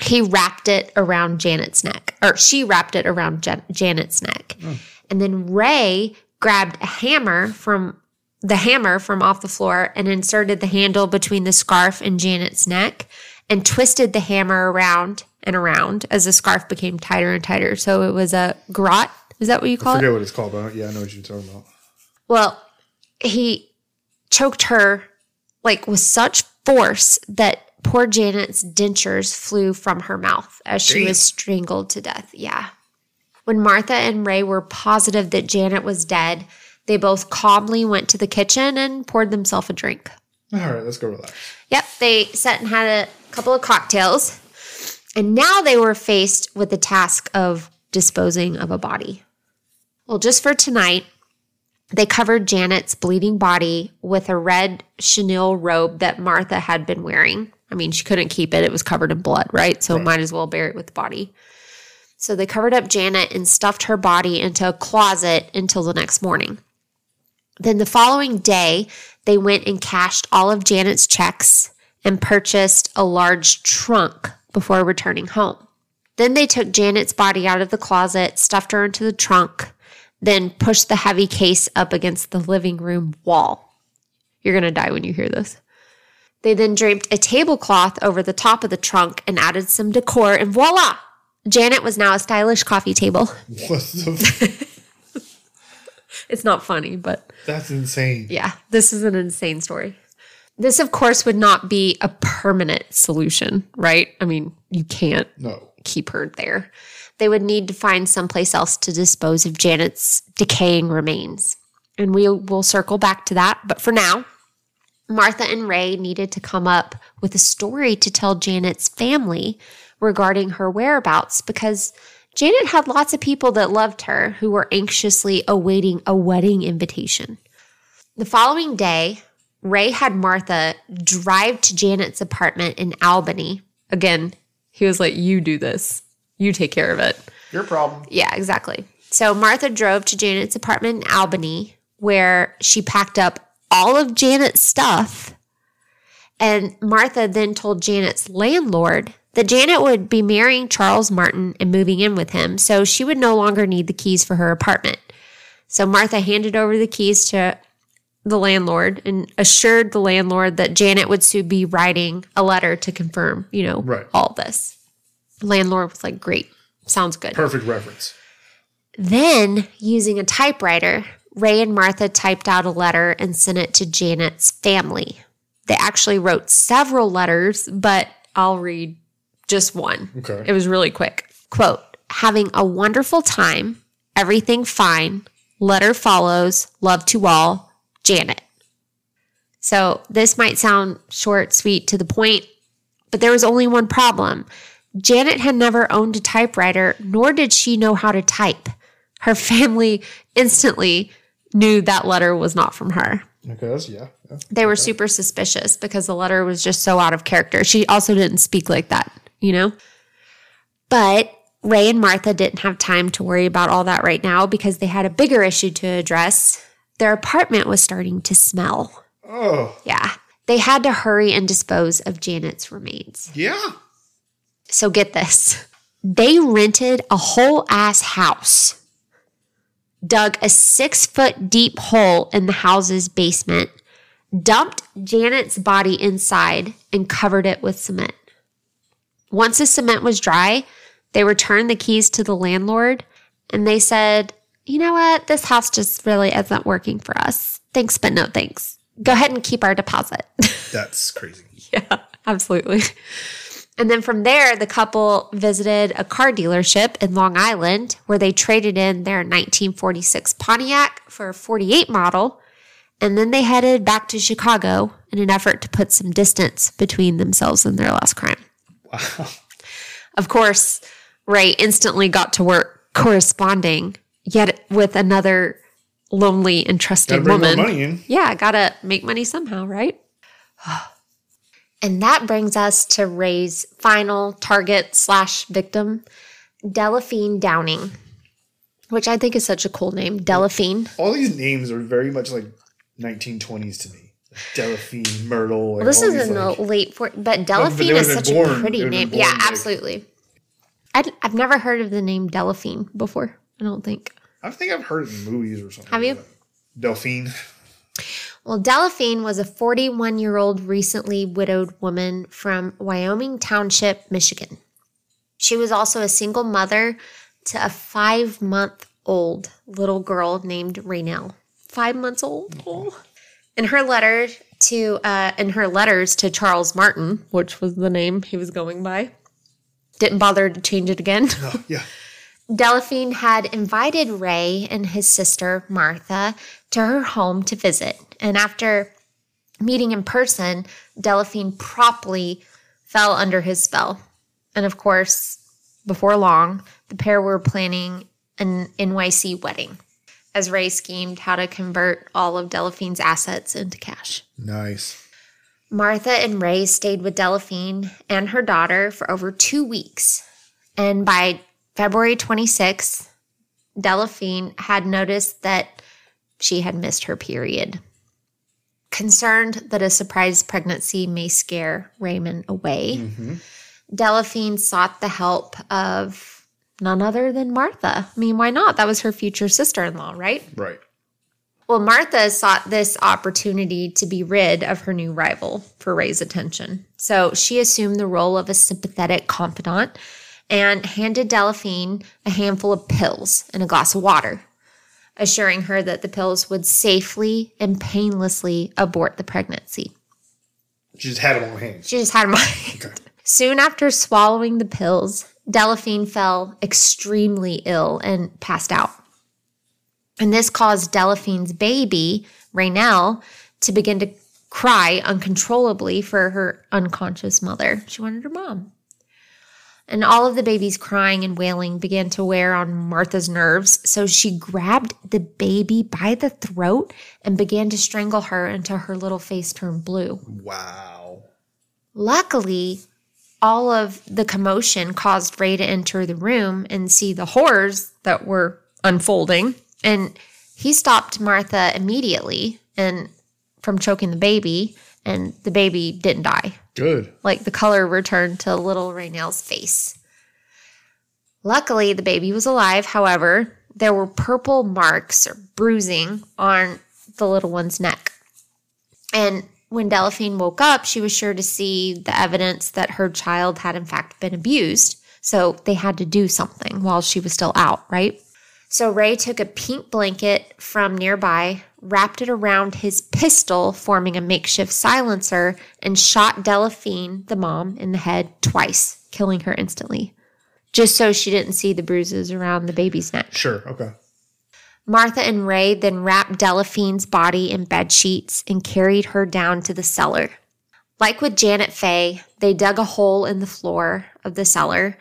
he wrapped it around Janet's neck, or she wrapped it around Jan- Janet's neck. Hmm. And then Ray grabbed a hammer from the hammer from off the floor and inserted the handle between the scarf and Janet's neck and twisted the hammer around and around as the scarf became tighter and tighter. So it was a garrote. Is that what you I call it? forget what it's called, but yeah, I know what you're talking about. Well, he choked her like with such force that poor Janet's dentures flew from her mouth as she Damn. was strangled to death. Yeah. When Martha and Ray were positive that Janet was dead, they both calmly went to the kitchen and poured themselves a drink. All right, let's go relax. Yep, they sat and had a couple of cocktails. And now they were faced with the task of disposing of a body. Well, just for tonight, they covered Janet's bleeding body with a red chenille robe that Martha had been wearing. I mean, she couldn't keep it, it was covered in blood, right? So Right. might as well bury it with the body. So they covered up Janet and stuffed her body into a closet until the next morning. Then the following day, they went and cashed all of Janet's checks and purchased a large trunk before returning home. Then they took Janet's body out of the closet, stuffed her into the trunk, then pushed the heavy case up against the living room wall. You're going to die when you hear this. They then draped a tablecloth over the top of the trunk and added some decor, and voila! Janet was now a stylish coffee table. What the? <laughs> It's not funny, but that's insane. Yeah, this is an insane story. This, of course, would not be a permanent solution, right? I mean, you can't No. keep her there. They would need to find someplace else to dispose of Janet's decaying remains. And we will circle back to that. But for now, Martha and Ray needed to come up with a story to tell Janet's family regarding her whereabouts because Janet had lots of people that loved her who were anxiously awaiting a wedding invitation. The following day, Ray had Martha drive to Janet's apartment in Albany. Again, he was like, You do this, you take care of it. Your problem. Yeah, exactly. So Martha drove to Janet's apartment in Albany, where she packed up all of Janet's stuff. And Martha then told Janet's landlord that Janet would be marrying Charles Martin and moving in with him, so she would no longer need the keys for her apartment. So Martha handed over the keys to the landlord and assured the landlord that Janet would soon be writing a letter to confirm, you know, Right. all this. Landlord was like, "Great, sounds good." Perfect reference. Then, using a typewriter, Ray and Martha typed out a letter and sent it to Janet's family. They actually wrote several letters, but I'll read just one. Okay. It was really quick. Quote, having a wonderful time, everything fine. Letter follows, love to all, Janet. So this might sound short, sweet, to the point, but there was only one problem. Janet had never owned a typewriter, nor did she know how to type. Her family instantly knew that letter was not from her. Okay. That's yeah. yeah. They were super suspicious because the letter was just so out of character. She also didn't speak like that, you know? But Ray and Martha didn't have time to worry about all that right now because they had a bigger issue to address. Their apartment was starting to smell. Oh Yeah. They had to hurry and dispose of Janet's remains. yeah. So get this. They rented a whole ass house, dug a six foot deep hole in the house's basement, dumped Janet's body inside, and covered it with cement. Once the cement was dry, they returned the keys to the landlord and they said, you know what? This house just really isn't working for us. Thanks, but no thanks. Go ahead and keep our deposit. <laughs> That's crazy. yeah, absolutely. And then from there, the couple visited a car dealership in Long Island where they traded in their 1946 Pontiac for a 48 model. And then they headed back to Chicago in an effort to put some distance between themselves and their last crime. Wow. <laughs> Of course, Ray instantly got to work corresponding yet with another lonely and bring woman. more money in. Yeah, gotta make money somehow, right? <sighs> and that brings us to Ray's final target slash victim, Delphine Downing, which I think is such a cool name, Delphine. All these names are very much like 1920s to me. Delphine, Myrtle. Well, this is in the late 40s, but Delphine is such been a pretty name. Yeah, like- absolutely. I'd, I've never heard of the name Delphine before. I don't think. I think I've heard it in movies or something. Have you? like. Delphine. Well, Delphine was a 41 year old recently widowed woman from Wyoming Township, Michigan. She was also a single mother to a five month old little girl named Raynell. Five months old. Oh. In her letter to uh, in her letters to Charles Martin, which was the name he was going by, didn't bother to change it again. Oh, yeah. <laughs> Delphine had invited Ray and his sister, Martha, to her home to visit. And after meeting in person, Delphine promptly fell under his spell. And of course, before long, the pair were planning an NYC wedding as Ray schemed how to convert all of Delphine's assets into cash. Nice. Martha and Ray stayed with Delphine and her daughter for over two weeks. And by February 26th, Delphine had noticed that she had missed her period. Concerned that a surprise pregnancy may scare Raymond away, hmm Delphine sought the help of none other than Martha. I mean, why not? That was her future sister in law, right? Right. Well, Martha sought this opportunity to be rid of her new rival for Ray's attention. So she assumed the role of a sympathetic confidant and handed Delphine a handful of pills and a glass of water, assuring her that the pills would safely and painlessly abort the pregnancy. She just had them on hand. She just had them. Okay. Soon after swallowing the pills, Delphine fell extremely ill and passed out. And this caused Delphine's baby, Raynell, to begin to cry uncontrollably for her unconscious mother. She wanted her mom. And all of the baby's crying and wailing began to wear on Martha's nerves. So she grabbed the baby by the throat and began to strangle her until her little face turned blue. Wow. Luckily, all of the commotion caused Ray to enter the room and see the horrors that were unfolding. And he stopped Martha immediately and from choking the baby, and the baby didn't die. Good. Like the color returned to little Raynell's face. Luckily, the baby was alive. However, there were purple marks or bruising on the little one's neck. And when Delphine woke up, she was sure to see the evidence that her child had, in fact, been abused. So they had to do something while she was still out, right? So Ray took a pink blanket from nearby, wrapped it around his pistol, forming a makeshift silencer, and shot Delphine, the mom, in the head twice, killing her instantly, just so she didn't see the bruises around the baby's neck. Sure. Okay. Martha and Ray then wrapped Delphine's body in bed sheets and carried her down to the cellar. Like with Janet Fay, they dug a hole in the floor of the cellar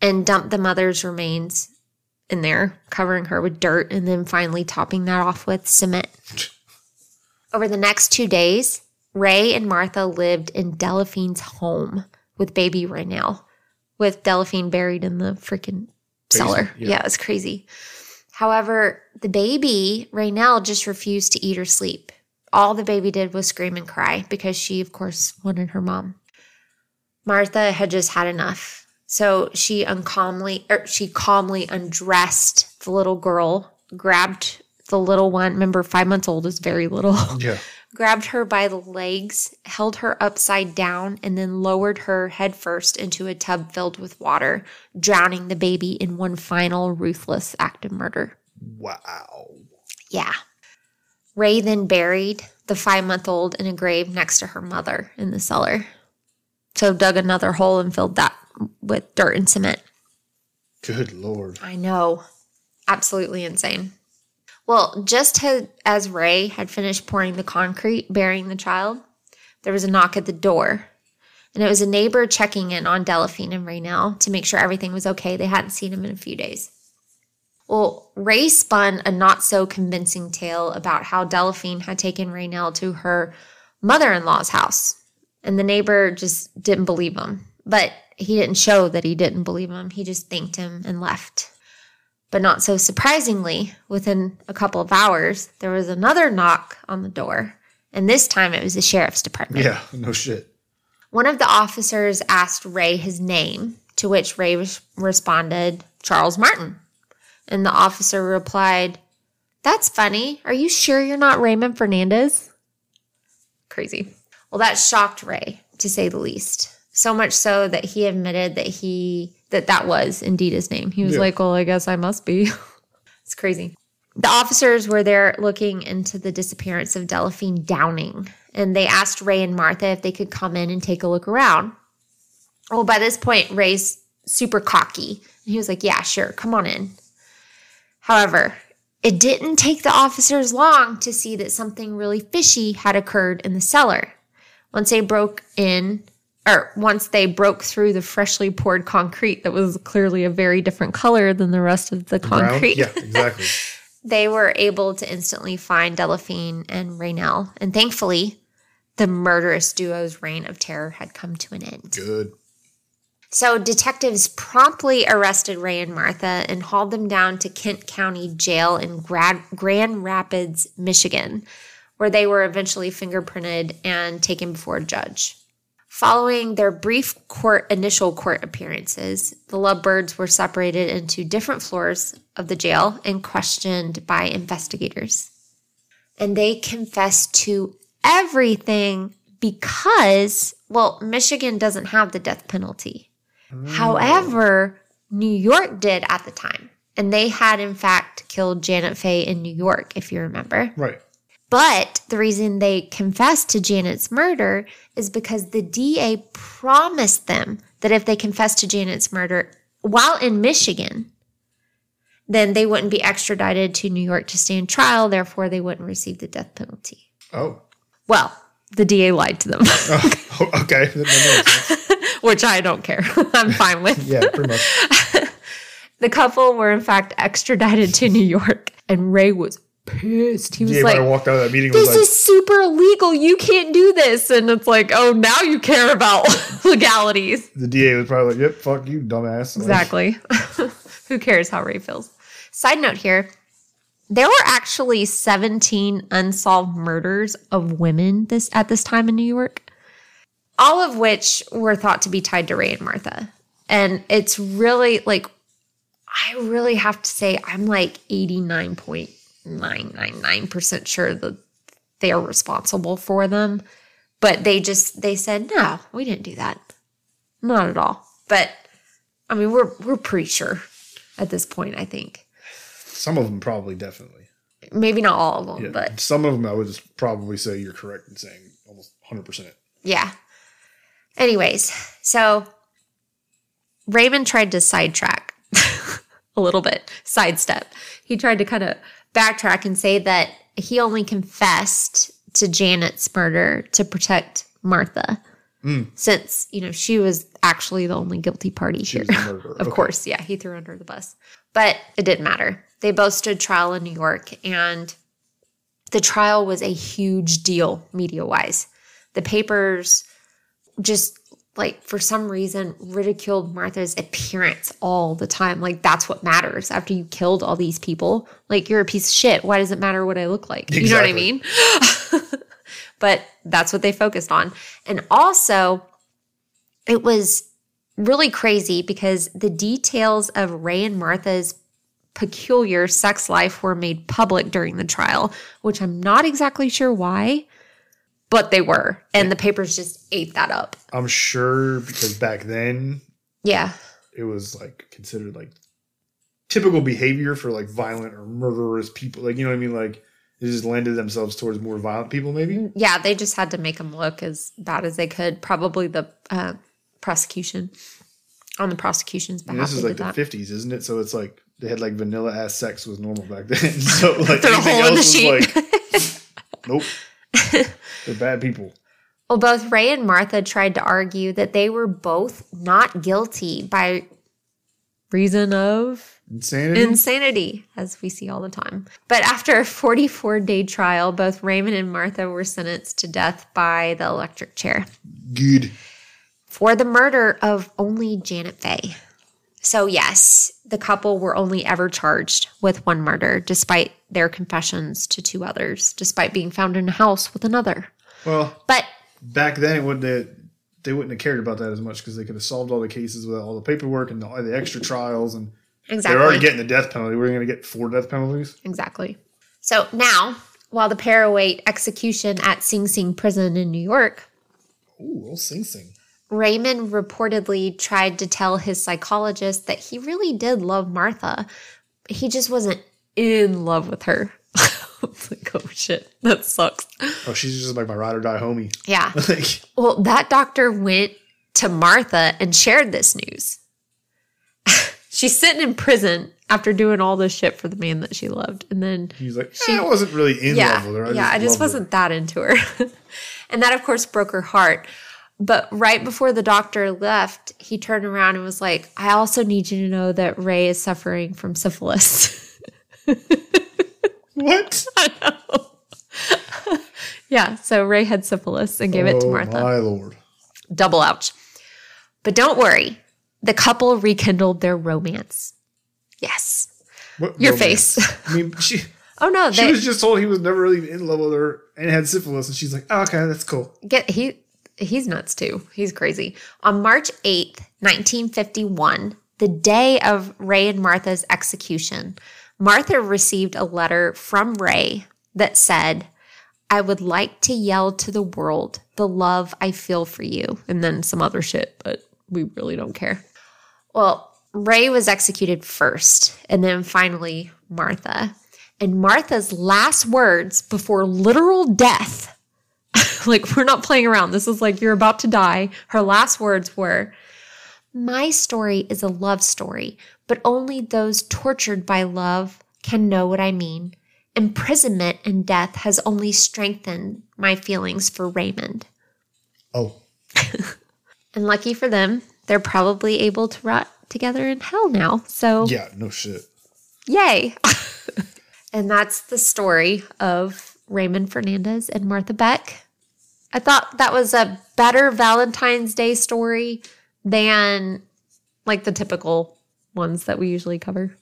and dumped the mother's remains in there, covering her with dirt and then finally topping that off with cement. Over the next two days, Ray and Martha lived in Delphine's home with baby Raynell, with Delphine buried in the freaking cellar. yeah. yeah, it's crazy. However, the baby, Raynell, just refused to eat or sleep. All the baby did was scream and cry because she, of course, wanted her mom. Martha had just had enough. So she uncalmly, or she calmly undressed the little girl, grabbed the little one. Remember, five months old is very little. Yeah. <laughs> grabbed her by the legs, held her upside down, and then lowered her headfirst into a tub filled with water, drowning the baby in one final ruthless act of murder. Wow. Yeah. Ray then buried the five month old in a grave next to her mother in the cellar. So dug another hole and filled that with dirt and cement. Good lord. I know. Absolutely insane. Well, just as Ray had finished pouring the concrete, burying the child, there was a knock at the door. And it was a neighbor checking in on Delphine and Raynell to make sure everything was okay. They hadn't seen him in a few days. Well, Ray spun a not so convincing tale about how Delphine had taken Raynell to her mother in law's house. And the neighbor just didn't believe him. But he didn't show that he didn't believe him. He just thanked him and left. But not so surprisingly, within a couple of hours, there was another knock on the door. And this time it was the sheriff's department. Yeah, no shit. One of the officers asked Ray his name, to which Ray res- responded, Charles Martin. And the officer replied, That's funny. Are you sure you're not Raymond Fernandez? Crazy. Well, that shocked Ray, to say the least. So much so that he admitted that he that that was indeed his name. He was Yeah. like, "Well, I guess I must be." <laughs> it's crazy. The officers were there looking into the disappearance of Delphine Downing, and they asked Ray and Martha if they could come in and take a look around. Well, by this point, Ray's super cocky. And he was like, Yeah, sure, come on in. However, it didn't take the officers long to see that something really fishy had occurred in the cellar. Once they broke in, or once they broke through the freshly poured concrete that was clearly a very different color than the rest of the Brown? concrete Yeah, exactly. <laughs> they were able to instantly find Delphine and Rainelle. And thankfully, the murderous duo's reign of terror had come to an end. Good. So detectives promptly arrested Ray and Martha and hauled them down to Kent County Jail in Grad- Grand Rapids, Michigan, where they were eventually fingerprinted and taken before a judge. Following their brief court initial court appearances, the lovebirds were separated into different floors of the jail and questioned by investigators. And they confessed to everything because, well, Michigan doesn't have the death penalty. Mm. However, New York did at the time. And they had, in fact, killed Janet Fay in New York, if you remember. Right. But the reason they confessed to Janet's murder is because the DA promised them that if they confessed to Janet's murder while in Michigan, then they wouldn't be extradited to New York to stand trial. Therefore, they wouldn't receive the death penalty. Oh. Well, the DA lied to them, <laughs> oh okay. That makes sense. <laughs> which I don't care. <laughs> I'm fine with. Yeah, pretty much. The couple were, in fact, extradited to New York, and Ray was pissed. He was Yeah, like, I walked out of that meeting this like, is super illegal. You can't do this. And it's like, oh, now you care about <laughs> legalities. the DA was probably like, "Yep, fuck you, dumbass." Exactly. <laughs> Who cares how Ray feels? Side note here there were actually 17 unsolved murders of women this at this time in New York, all of which were thought to be tied to Ray and Martha. And it's really like, I really have to say, I'm like 89.999% sure that they are responsible for them. But they just, they said, no, we didn't do that. Not at all. But I mean, we're we're pretty sure at this point. I think Some of them probably definitely. maybe not all of them, Yeah. but Some of them I would just probably say you're correct in saying almost 100%. yeah. Anyways, so Raymond tried to sidetrack <laughs> a little bit, sidestep. He tried to kind of backtrack and say that he only confessed to Janet's murder to protect Martha. Mm. Since, you know, she was actually the only guilty party She here. was the murderer. <laughs> Of Okay. course, yeah, he threw her under the bus. But it didn't matter. They both stood trial in New York, and the trial was a huge deal media wise. The papers just like for some reason ridiculed Martha's appearance all the time. Like that's what matters after you killed all these people. Like you're a piece of shit. Why does it matter what I look like? You know what I mean? <laughs> but that's what they focused on. And also it was really crazy because the details of Ray and Martha's peculiar sex life were made public during the trial, which I'm not exactly sure why, but they were. And the papers just ate that up. I'm sure because back then Yeah. it was like considered like typical behavior for like violent or murderous people. Like you know what I mean? Like they just landed themselves towards more violent people. Maybe. Yeah, they just had to make them look as bad as they could. Probably the uh, prosecution on the prosecution's And behalf. this is like the that. fifties, isn't it? So it's like they had like vanilla ass sex was normal back then. <laughs> so like <laughs> anything else was like, <laughs> nope, they're bad people. Well, both Ray and Martha tried to argue that they were both not guilty by reason of Insanity. insanity, as we see all the time. But after a 44 day trial, both Raymond and Martha were sentenced to death by the electric chair Good. for the murder of only Janet Fay. So, yes, the couple were only ever charged with one murder, despite their confessions to two others, despite being found in a house with another. Well, But back then it wouldn't have, they wouldn't have cared about that as much because they could have solved all the cases with all the paperwork and all the extra trials and exactly. they're already getting the death penalty. We're going to get four death penalties. Exactly. So now, while the pair await execution at Sing Sing Prison in New York, Ooh, old Sing Sing. Raymond reportedly tried to tell his psychologist that he really did love Martha. He just wasn't in love with her. Like, oh shit, that sucks. Oh, she's just like my ride or die homie. Yeah. <laughs> like, Well, that doctor went to Martha and shared this news. <laughs> She's sitting in prison after doing all this shit for the man that she loved. And then he's like, she wasn't really in yeah, love with her. I yeah, I just wasn't that into her. <laughs> and that, of course, broke her heart. But right before the doctor left, he turned around and was like, I also need you to know that Ray is suffering from syphilis. What? <laughs> yeah, so Ray had syphilis and gave it to Oh, Martha. My lord. Double ouch. But don't worry, the couple rekindled their romance. Yes. What Your romance? face. I mean, she <laughs> Oh no, she they was just told he was never really in love with her and had syphilis, and she's like, oh, okay, that's cool. get he he's nuts too. He's crazy. On March 8th, 1951, the day of Ray and Martha's execution, Martha received a letter from Ray that said, I would like to yell to the world the love I feel for you. And then some other shit, but we really don't care. Well, Ray was executed first, and then finally Martha. And Martha's last words before literal death <laughs> like we're not playing around. This is like you're about to die. Her last words were, "My story is a love story, but only those tortured by love can know what I mean. Imprisonment and death has only strengthened my feelings for Raymond." Oh, <laughs> And lucky for them, they're probably able to rot together in hell now. So, yeah, no shit. yay. <laughs> and that's the story of Raymond Fernandez and Martha Beck. I thought that was a better Valentine's Day story than like the typical ones that we usually cover,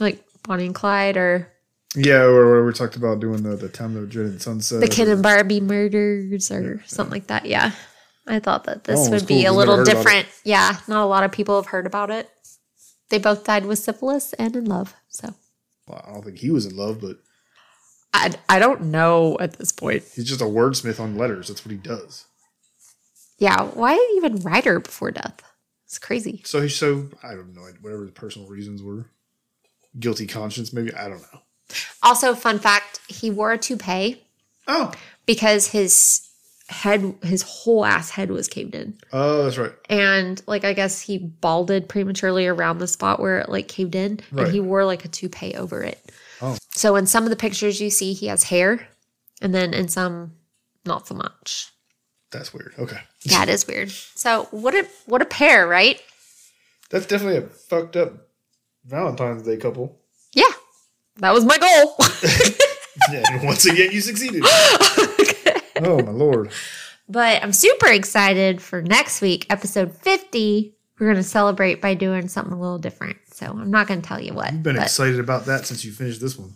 like Bonnie and Clyde or Yeah, or, or we talked about doing the the time of dreaded sunset. the Ken and Barbie murders or something like that. Yeah. I thought that this Oh, would it's be cool. a We've little never heard about different. Yeah. Not a lot of people have heard about it. They both died with syphilis and in love. So Well, I don't think he was in love, but I, I don't know at this point. he's just a wordsmith on letters. That's what he does. Yeah. Why even write her before death? It's crazy. So he's so I don't know whatever his personal reasons were. Guilty conscience, maybe I don't know. Also, fun fact he wore a toupee Oh, because his head, his whole ass head was caved in. oh, that's right. And like, I guess he balded prematurely around the spot where it like caved in Right. and he wore like a toupee over it. Oh. So in some of the pictures you see, he has hair and then in some, not so much. That's weird. Okay, Yeah, it is weird. So what a, what a pair, right? that's definitely a fucked up Valentine's Day couple. Yeah. That was my goal. <laughs> Yeah, and once again, you succeeded. <laughs> Oh my lord! But I'm super excited for next week, episode 50. We're going to celebrate by doing something a little different. So I'm not going to tell you what. You've been excited about that since you finished this one.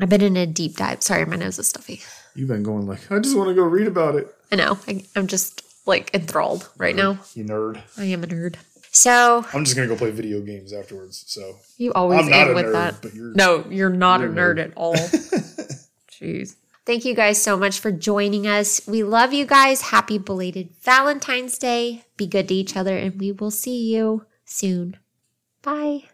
I've been in a deep dive. Sorry, my nose is stuffy. You've been going like, I just want to go read about it. I know. I, I'm just like enthralled right now. You nerd. I am a nerd. So I'm just gonna go play video games afterwards. So you always I'm not end a with nerd, that. but you're No, you're not you're a a nerd nerd. at all. <laughs> Jeez. Thank you guys so much for joining us. We love you guys. Happy belated Valentine's Day. Be good to each other, and we will see you soon. Bye.